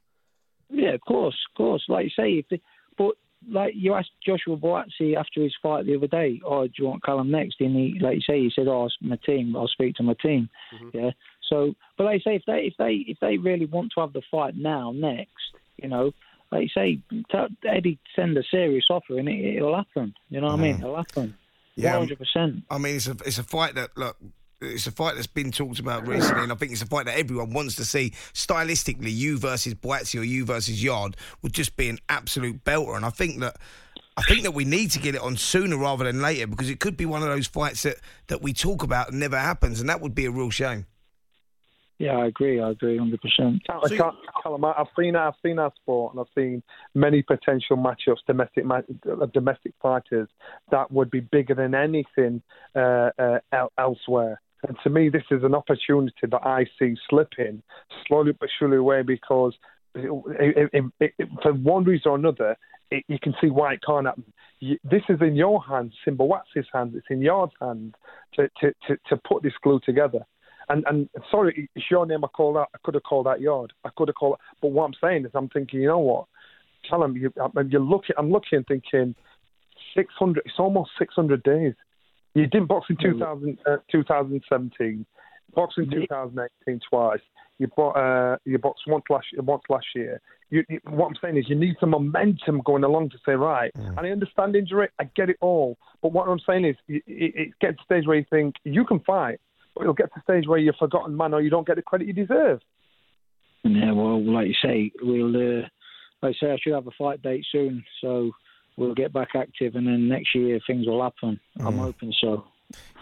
Yeah, of course, of course. Like you say, if the, but like you asked Joshua Buatsi after his fight the other day, oh, do you want Callum next? And he, like you say, he said, oh, it's my team. I'll speak to my team. Mm-hmm. Yeah. So, but like you say, if they if they if they really want to have the fight now, next, you know, like you say, t- Eddie send a serious offer and it, it'll happen. You know what I mean? Mm. It'll happen. Yeah, One hundred percent. I mean, it's a it's a fight that look. It's a fight that's been talked about recently, and I think it's a fight that everyone wants to see. Stylistically, you versus Buatsi or you versus Yarde would just be an absolute belter, and I think that I think that we need to get it on sooner rather than later because it could be one of those fights that, that we talk about and never happens, and that would be a real shame. Yeah, I agree. I agree, hundred percent. I can't, Callum, I- I've seen I've seen our sport and I've seen many potential matchups, domestic uh, domestic fighters that would be bigger than anything uh, uh, elsewhere. And to me, this is an opportunity that I see slipping slowly but surely away because, it, it, it, it, for one reason or another, it, you can see why it can't happen. You, this is in your hands, Simba Watsi's hands. It's in your hands to, to, to, to put this glue together. And and sorry, it's your name I called out. I could have called that yard. I could have called. It. But what I'm saying is, I'm thinking, you know what? Tell him you. You're looking. I'm looking and thinking, 600. It's almost 600 days. You didn't box in 2000, uh, 2017. Boxed in 2018 twice. You bought. Uh, you boxed once last once last year. You, you, what I'm saying is, you need some momentum going along to say, right. And I understand injury. I get it all. But what I'm saying is, it, it, it gets to a stage where you think you can fight, but you'll get to a stage where you're a forgotten man or you don't get the credit you deserve. Yeah, well, like you say, we'll. Uh, like I say, I should have a fight date soon, so we'll get back active, and then next year things will happen. I'm hoping so.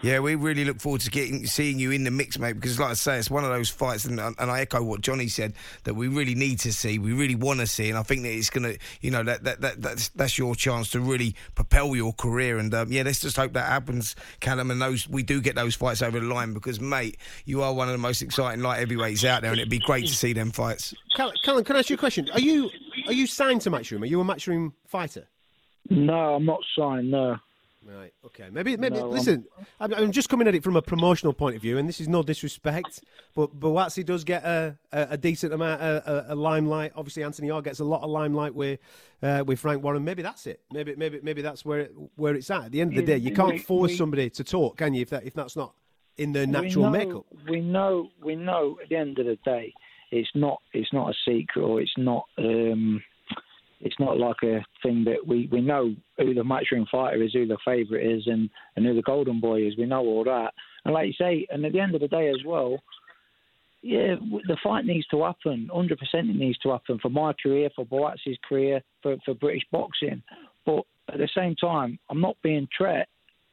Yeah, we really look forward to getting seeing you in the mix, mate. Because, like I say, it's one of those fights, and, and I echo what Johnny said that we really need to see, we really want to see, and I think that it's gonna, you know, that, that, that that's that's your chance to really propel your career. And um, yeah, let's just hope that happens, Callum, and those we do get those fights over the line because, mate, you are one of the most exciting light heavyweights out there, and it'd be great to see them fights. Callum, Callum, can I ask you a question? Are you are you signed to Matchroom? Are you a Matchroom fighter? No, I'm not signed. No. Right. Okay. Maybe. Maybe. No, listen, I'm, I'm just coming at it from a promotional point of view, and this is no disrespect, but Buatsi does get a, a, a decent amount of a, a limelight. Obviously, Anthony Orr gets a lot of limelight with uh, with Frank Warren. Maybe that's it. Maybe. Maybe. Maybe that's where it, where it's at. At the end of the day, you can't We- force we- somebody to talk, can you? If that if that's not in their we natural know, makeup. We know, we know. At the end of the day, it's not, it's not a secret, or it's not, um, it's not like a thing that we, we know who the matchroom fighter is, who the favourite is, and and who the golden boy is. We know all that, and like you say, and at the end of the day as well. Yeah, the fight needs to happen. Hundred percent, it needs to happen for my career, for Buatsi's career, for for British boxing. But at the same time, I'm not being treated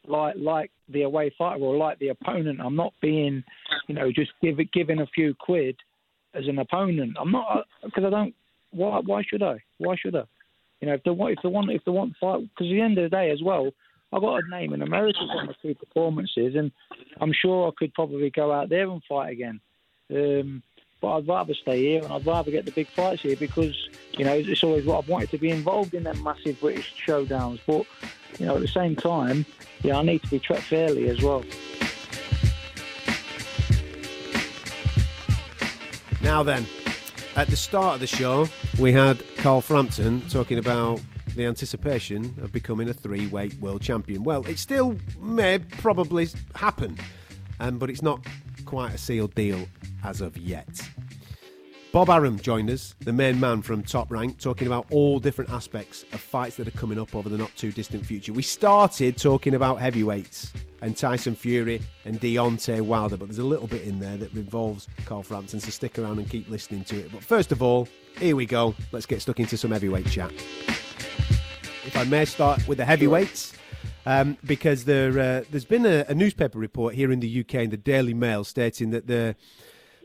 like like the away fighter or like the opponent. I'm not being, you know, just give giving a few quid as an opponent. I'm not uh, because I don't. Why why should I? Why should I? You know, if they want if they want if they want fight, because at the end of the day as well, I got a name in America for my two performances, and I'm sure I could probably go out there and fight again. Um, but I'd rather stay here and I'd rather get the big fights here because you know it's always what I've wanted to be involved in them massive British showdowns. But you know, at the same time, yeah, I need to be treated fairly as well. Now then, at the start of the show, we had Carl Frampton talking about the anticipation of becoming a three-weight world champion. Well, it still may probably happen, um, but it's not quite a sealed deal as of yet. Bob Arum joined us, the main man from Top Rank, talking about all different aspects of fights that are coming up over the not too distant future. We started talking about heavyweights and Tyson Fury and Deontay Wilder, but there's a little bit in there that involves Carl Frampton, so stick around and keep listening to it. But first of all, here we go. Let's get stuck into some heavyweight chat. If I may start with the heavyweights. Um, because there, uh, there's been a, a newspaper report here in the UK in the Daily Mail stating that the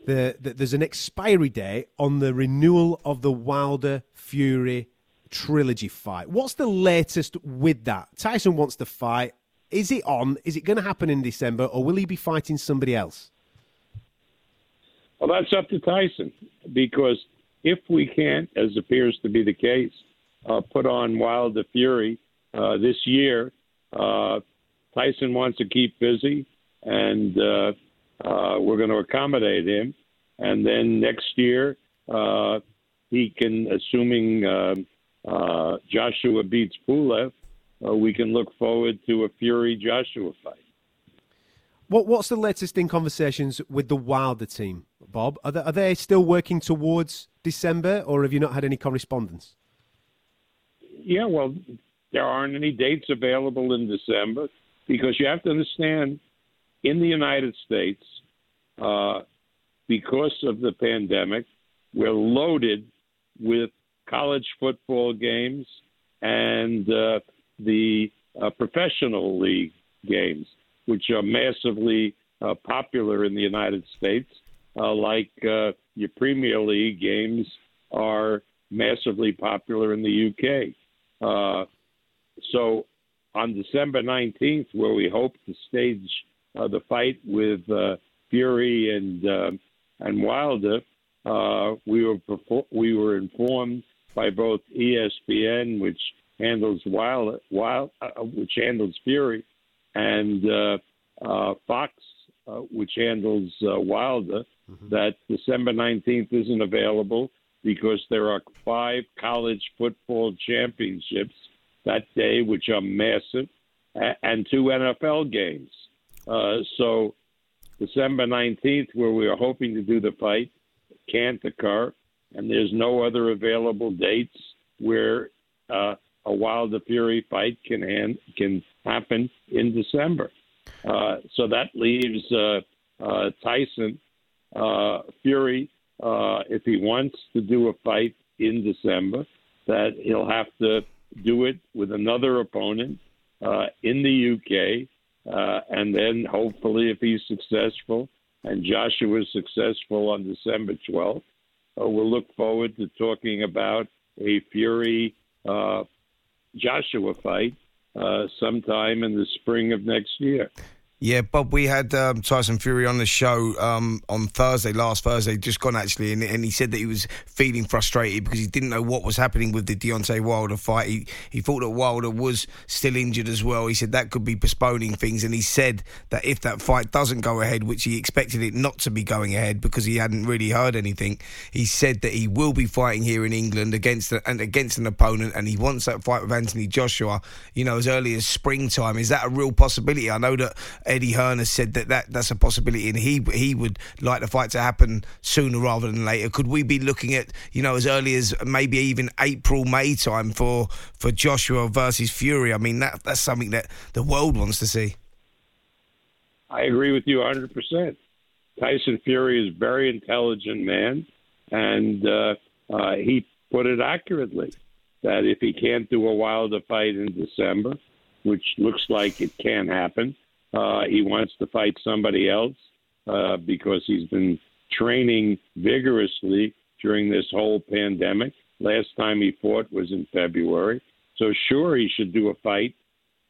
the, the, there's an expiry date on the renewal of the Wilder Fury trilogy fight. What's the latest with that? Tyson wants to fight. Is it on? Is it going to happen in December, or will he be fighting somebody else? Well, that's up to Tyson because if we can't, as appears to be the case, uh, put on Wilder Fury uh, this year, uh, Tyson wants to keep busy, and uh, we're going to accommodate him. And then next year, uh, he can, assuming uh, uh, Joshua beats Pulev, uh, we can look forward to a Fury Joshua fight. What, what's the latest in conversations with the Wilder team, Bob? Are they, are they still working towards December, or have you not had any correspondence? Yeah, well, there aren't any dates available in December because you have to understand in the United States, uh, because of the pandemic, we're loaded with college football games and uh, the uh, professional league games, which are massively uh, popular in the United States, uh, like uh, your Premier League games are massively popular in the UK. So on December 19th, where we hope to stage uh, the fight with uh, Fury and uh, and Wilder, uh, we were perfor- we were informed by both ESPN, which handles Wilder, Wild, uh, which handles Fury, and uh, uh, Fox, uh, which handles uh, Wilder, that December 19th isn't available because there are five college football championships that day, which are massive, and two NFL games. Uh, so December 19th, where we are hoping to do the fight, can't occur, and there's no other available dates where uh, a Wilder Fury fight can hand, can happen in December. Uh, so that leaves uh, uh, Tyson uh, Fury, if he wants to do a fight in December, that he'll have to do it with another opponent in the UK, uh, and then hopefully, if he's successful and Joshua is successful on December 12th, uh, we'll look forward to talking about a Fury uh, Joshua fight uh, sometime in the spring of next year. Yeah, Bob, we had um, Tyson Fury on the show um, on Thursday, last Thursday, just gone actually, and, and, he said that he was feeling frustrated because he didn't know what was happening with the Deontay Wilder fight. He, he thought that Wilder was still injured as well. He said that could be postponing things, and he said that if that fight doesn't go ahead, which he expected it not to be going ahead because he hadn't really heard anything, he said that he will be fighting here in England against and against an opponent, and he wants that fight with Anthony Joshua, you know, as early as springtime. Is that a real possibility? I know that Eddie Hearn has said that, that that's a possibility, and he he would like the fight to happen sooner rather than later. Could we be looking at you know as early as maybe even April May time for for Joshua versus Fury? I mean that that's something that the world wants to see. I agree with you 100 percent. Tyson Fury is a very intelligent man, and uh, uh, he put it accurately that if he can't do a Wilder fight in December, which looks like it can happen, uh, he wants to fight somebody else uh, because he's been training vigorously during this whole pandemic. Last time he fought was in February. So, sure, he should do a fight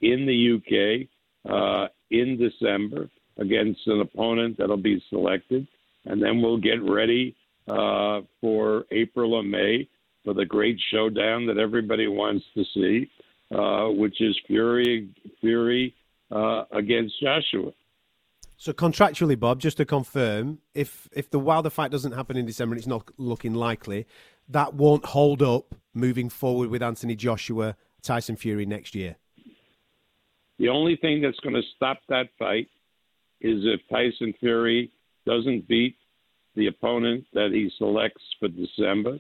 in the UK uh, in December against an opponent that'll be selected. And then we'll get ready uh, for April or May for the great showdown that everybody wants to see, uh, which is Fury Fury uh, against Joshua. So contractually, Bob, just to confirm, if if the Wilder fight doesn't happen in December, and it's not looking likely, that won't hold up moving forward with Anthony Joshua, Tyson Fury next year. The only thing that's going to stop that fight is if Tyson Fury doesn't beat the opponent that he selects for December,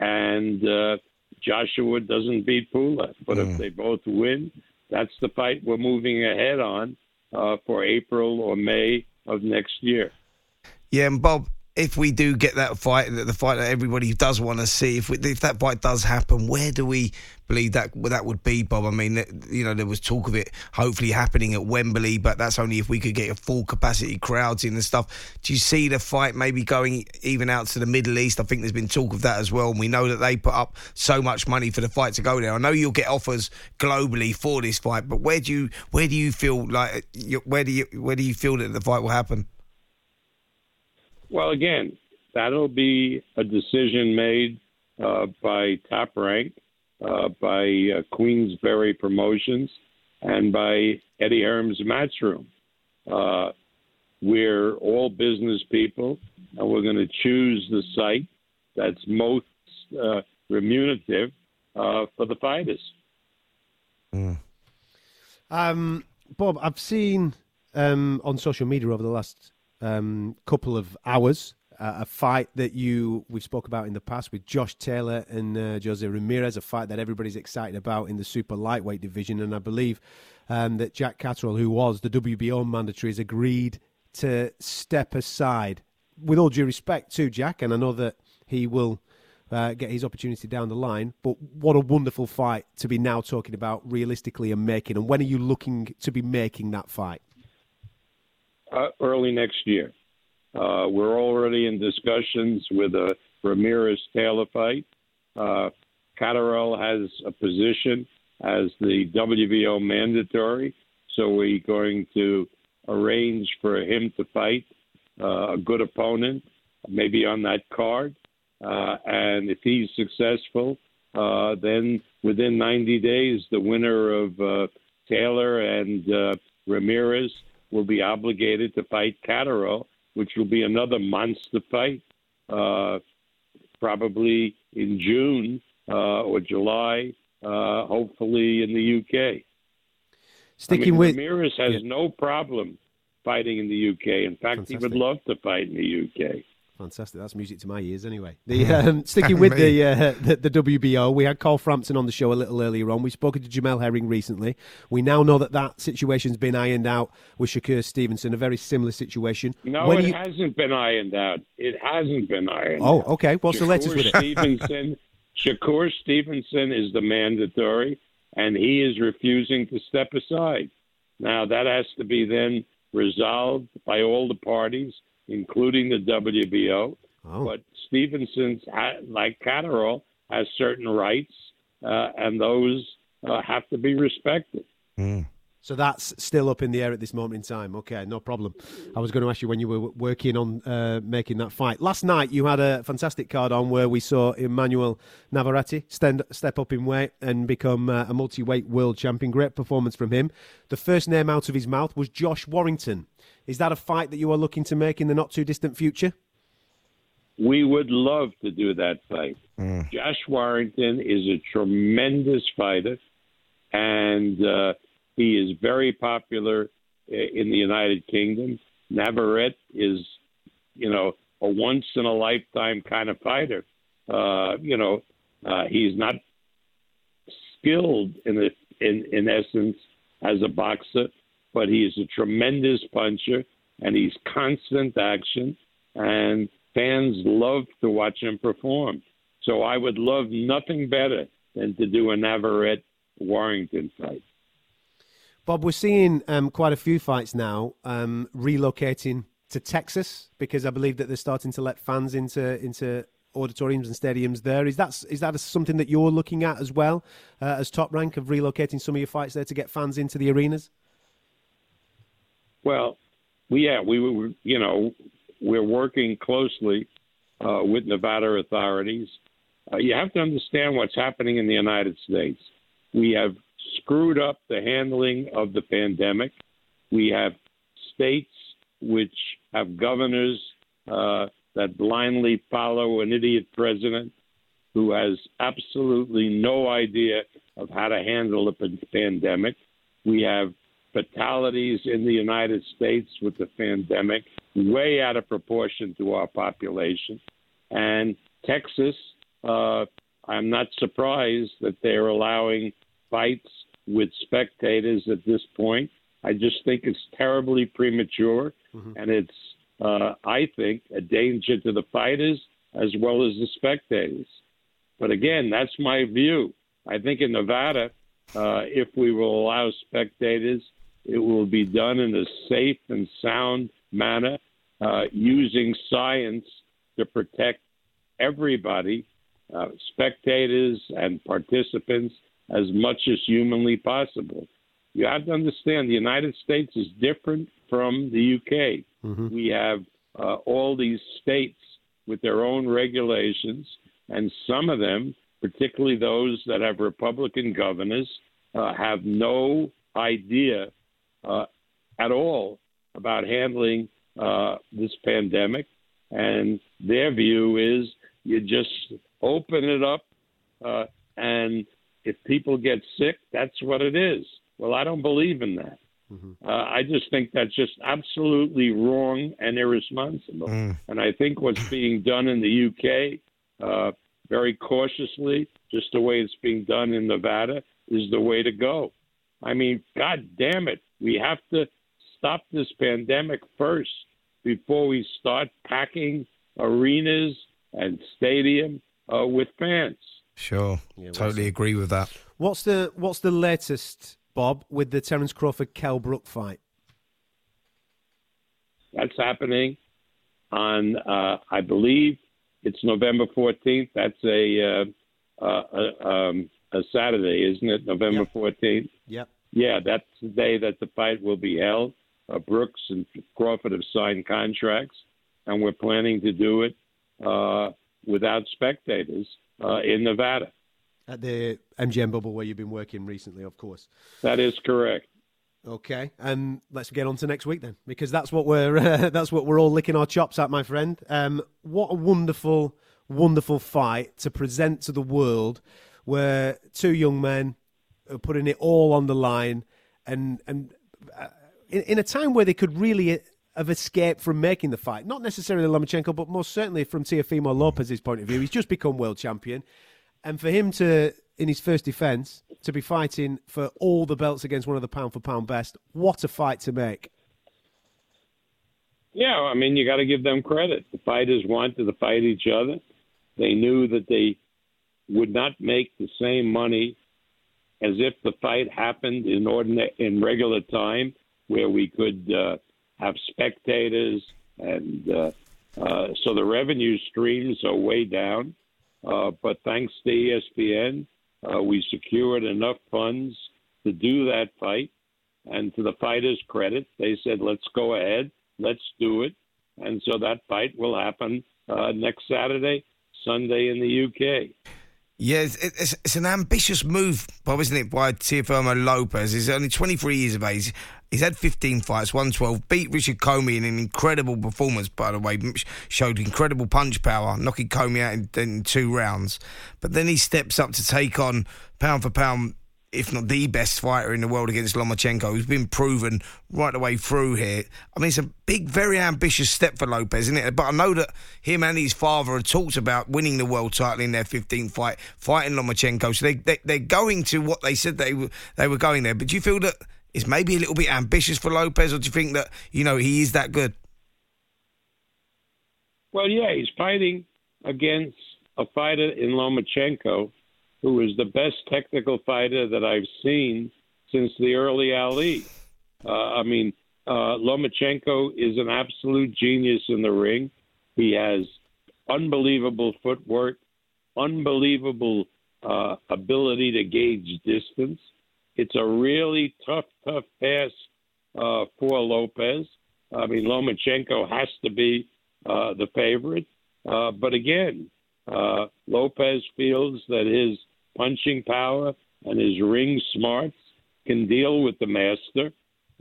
and uh, Joshua doesn't beat Pulev. But mm. if they both win, that's the fight we're moving ahead on uh, for April or May of next year. Yeah, and Bob, if we do get that fight, the fight that everybody does want to see, if, we, if that fight does happen, where do we believe that that would be, Bob? I mean, you know, there was talk of it hopefully happening at Wembley, but that's only if we could get a full capacity crowds in and stuff. Do you see the fight maybe going even out to the Middle East? I think there's been talk of that as well, and we know that they put up so much money for the fight to go there. I know you'll get offers globally for this fight, but where do you where do you feel like where do you where do you feel that the fight will happen? Well, again, that'll be a decision made uh, by Top Rank, uh, by uh, Queensberry Promotions, and by Eddie Hearn's Matchroom. Uh, we're all business people, and we're going to choose the site that's most uh, remunerative uh, for the fighters. Mm. Um, Bob, I've seen um, on social media over the last um, couple of hours. Uh, a fight that you we've spoke about in the past with Josh Taylor and uh, Jose Ramirez, a fight that everybody's excited about in the super lightweight division, and I believe um, that Jack Catterall, who was the WBO mandatory, has agreed to step aside. With all due respect to Jack, and I know that he will uh, get his opportunity down the line. But what a wonderful fight to be now talking about realistically and making. And when are you looking to be making that fight? Uh, early next year. Uh, we're already in discussions with a Ramirez Taylor fight. Uh, Catterall has a position as the WBO mandatory, so we're going to arrange for him to fight uh, a good opponent, maybe on that card. Uh, and if he's successful, uh, then within 90 days, the winner of uh, Taylor and uh, Ramirez will be obligated to fight Catterall, which will be another monster fight, uh, probably in June uh, or July, uh, hopefully in the UK. Sticking I mean, with Ramirez has yeah. no problem fighting in the UK. In fact, Fantastic. he would love to fight in the UK. Fantastic. That's music to my ears, anyway. The, um, sticking with the, uh, the, the WBO, we had Carl Frampton on the show a little earlier on. We spoke to Jamel Herring recently. We now know that that situation's been ironed out with Shakur Stevenson, a very similar situation. No, When it you- hasn't been ironed out. It hasn't been ironed out. Oh, out. okay. What's the Shakur latest with it? Stevenson, Shakur Stevenson is the mandatory, and he is refusing to step aside. Now, that has to be then resolved by all the parties, including the WBO. Oh. But Stevenson's, like Catterall, has certain rights, uh, and those uh, have to be respected. So that's still up in the air at this moment in time. Okay, no problem. I was going to ask you when you were working on uh, making that fight. Last night you had a fantastic card on where we saw Emmanuel Navarrete stand, step up in weight and become uh, a multi-weight world champion. Great performance from him. The first name out of his mouth was Josh Warrington. Is that a fight that you are looking to make in the not too distant future? We would love to do that fight. Josh Warrington is a tremendous fighter, and uh, he is very popular in the United Kingdom. Navarrete is, you know, a once in a lifetime kind of fighter. Uh, you know, uh, he's not skilled in the, in in essence as a boxer, but he is a tremendous puncher and he's constant action and fans love to watch him perform. So I would love nothing better than to do a Navarrete Warrington fight. Bob, we're seeing um, quite a few fights now um, relocating to Texas because I believe that they're starting to let fans into into auditoriums and stadiums there. Is that is that something that you're looking at as well uh, as top rank of relocating some of your fights there to get fans into the arenas? Well, yeah, we were, you know, we're working closely uh, with Nevada authorities. Uh, you have to understand what's happening in the United States. We have screwed up the handling of the pandemic. We have states which have governors uh, that blindly follow an idiot president who has absolutely no idea of how to handle a pandemic. We have fatalities in the United States with the pandemic way out of proportion to our population. And Texas, uh, I'm not surprised that they're allowing fights with spectators at this point. I just think it's terribly premature, and it's, uh, I think, a danger to the fighters as well as the spectators. But again, that's my view. I think in Nevada, uh, if we will allow spectators, it will be done in a safe and sound manner, uh, using science to protect everybody, uh, spectators and participants, as much as humanly possible. You have to understand the United States is different from the UK. We have uh, all these states with their own regulations, and some of them, particularly those that have Republican governors, uh, have no idea uh, at all about handling uh, this pandemic. And their view is you just open it up, uh, and if people get sick, that's what it is. Well, I don't believe in that. Uh, I just think that's just absolutely wrong and irresponsible. And I think what's being done in the UK, uh, very cautiously, just the way it's being done in Nevada, is the way to go. I mean, God damn it, we have to stop this pandemic first before we start packing arenas and stadium uh, with fans. Sure, totally agree with that. What's the What's the latest, Bob, with the Terence Crawford Kell Brook fight? That's happening on, uh, I believe it's November 14th. That's a, uh, uh, uh, um, a Saturday, isn't it? November 14th? Yep. Yeah, that's the day that the fight will be held. Uh, Brooks and Crawford have signed contracts, and we're planning to do it uh, without spectators uh, in Nevada. At the MGM bubble where you've been working recently, of course. That is correct. Okay, um, let's get on to next week then, because that's what we're uh, that's what we're all licking our chops at, my friend. Um, what a wonderful, wonderful fight to present to the world, where two young men putting it all on the line, and and uh, in, in a time where they could really have escaped from making the fight. Not necessarily Lomachenko, but most certainly from Teofimo Lopez's point of view. He's just become world champion, and for him to, in his first defence, to be fighting for all the belts against one of the pound for pound best, what a fight to make! Yeah, I mean, you got to give them credit. The fighters wanted to fight each other. They knew that they would not make the same money as if the fight happened in ordinary, in regular time, where we could uh, have spectators, and uh, uh, so the revenue streams are way down. Uh, but thanks to ESPN, uh, we secured enough funds to do that fight, And to the fighters' credit, they said, let's go ahead, let's do it. And so that fight will happen uh, next Saturday, Sunday in the UK. Yeah, it's, it's, an ambitious move, Bob, isn't it, by Teofimo Lopez? He's only 23 years of age. He's had 15 fights, 112, beat Richard Comey in an incredible performance, by the way, showed incredible punch power, knocking Comey out in, in two rounds. But then he steps up to take on pound for pound if not the best fighter in the world against Lomachenko, who's been proven right the way through here. I mean, it's a big, very ambitious step for Lopez, isn't it? But I know that him and his father had talked about winning the world title in their 15th fight, fighting Lomachenko. So they, they, they're going to what they said they, they were going there. But do you feel that it's maybe a little bit ambitious for Lopez, or do you think that, you know, he is that good? Well, yeah, he's fighting against a fighter in Lomachenko who is the best technical fighter that I've seen since the early Ali. Uh, I mean, uh, Lomachenko is an absolute genius in the ring. He has unbelievable footwork, unbelievable uh, ability to gauge distance. It's a really tough, tough pass uh, for Lopez. I mean, Lomachenko has to be uh, the favorite. Uh, but again, uh, Lopez feels that his punching power and his ring smarts can deal with the master.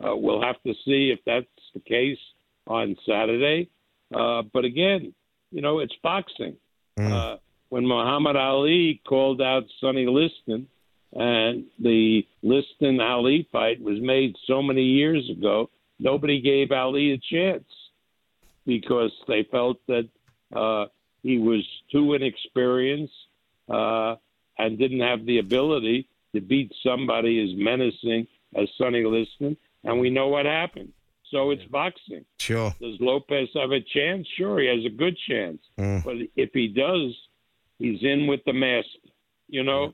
Uh, we'll have to see if that's the case on Saturday. Uh, but again, you know, it's boxing. Mm. Uh, when Muhammad Ali called out Sonny Liston, and the Liston Ali fight was made so many years ago, nobody gave Ali a chance because they felt that uh, he was too inexperienced uh, and didn't have the ability to beat somebody as menacing as Sonny Liston. And we know what happened. So it's boxing. Sure. Does Lopez have a chance? Sure, he has a good chance. Mm. But if he does, he's in with the master. You know,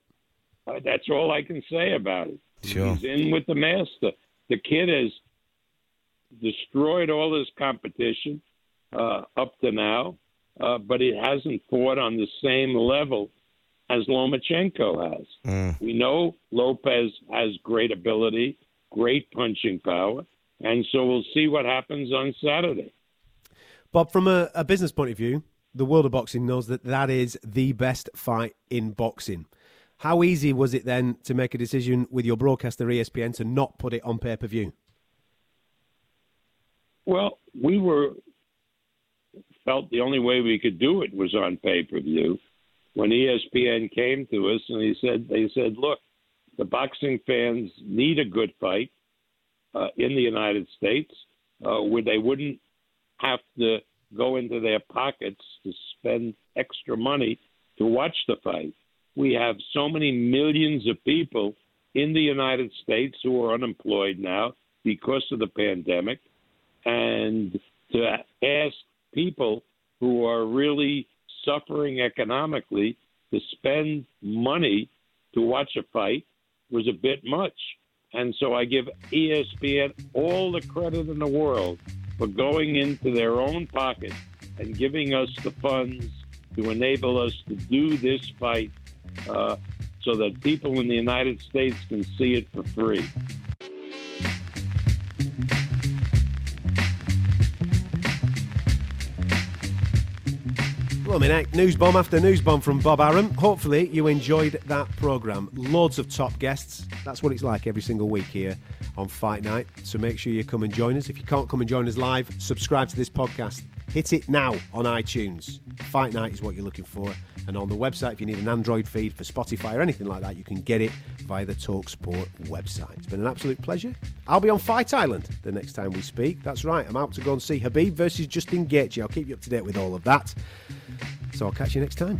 uh, that's all I can say about it. Sure. He's in with the master. The kid has destroyed all his competition uh, up to now, uh, but he hasn't fought on the same level as Lomachenko has. Mm. We know Lopez has great ability, great punching power, and so we'll see what happens on Saturday. Bob, from a, a business point of view, the world of boxing knows that that is the best fight in boxing. How easy was it then to make a decision with your broadcaster ESPN to not put it on pay per view? Well, we were felt the only way we could do it was on pay per view when ESPN came to us and he said they said, look, the boxing fans need a good fight uh, in the United States uh, where they wouldn't have to go into their pockets to spend extra money to watch the fight. We have so many millions of people in the United States who are unemployed now because of the pandemic, and to ask people who are really suffering economically to spend money to watch a fight was a bit much. And so I give ESPN all the credit in the world for going into their own pocket and giving us the funds to enable us to do this fight uh, so that people in the United States can see it for free. Well, I news bomb after news bomb from Bob Arum. Hopefully, you enjoyed that programme. Loads of top guests. That's what it's like every single week here on Fight Night. So make sure you come and join us. If you can't come and join us live, subscribe to this podcast. Hit it now on iTunes. Fight Night is what you're looking for. And on the website, if you need an Android feed for Spotify or anything like that, you can get it via the Talksport website. It's been an absolute pleasure. I'll be on Fight Island the next time we speak. That's right, I'm out to go and see Khabib versus Justin Gaethje. I'll keep you up to date with all of that. So I'll catch you next time.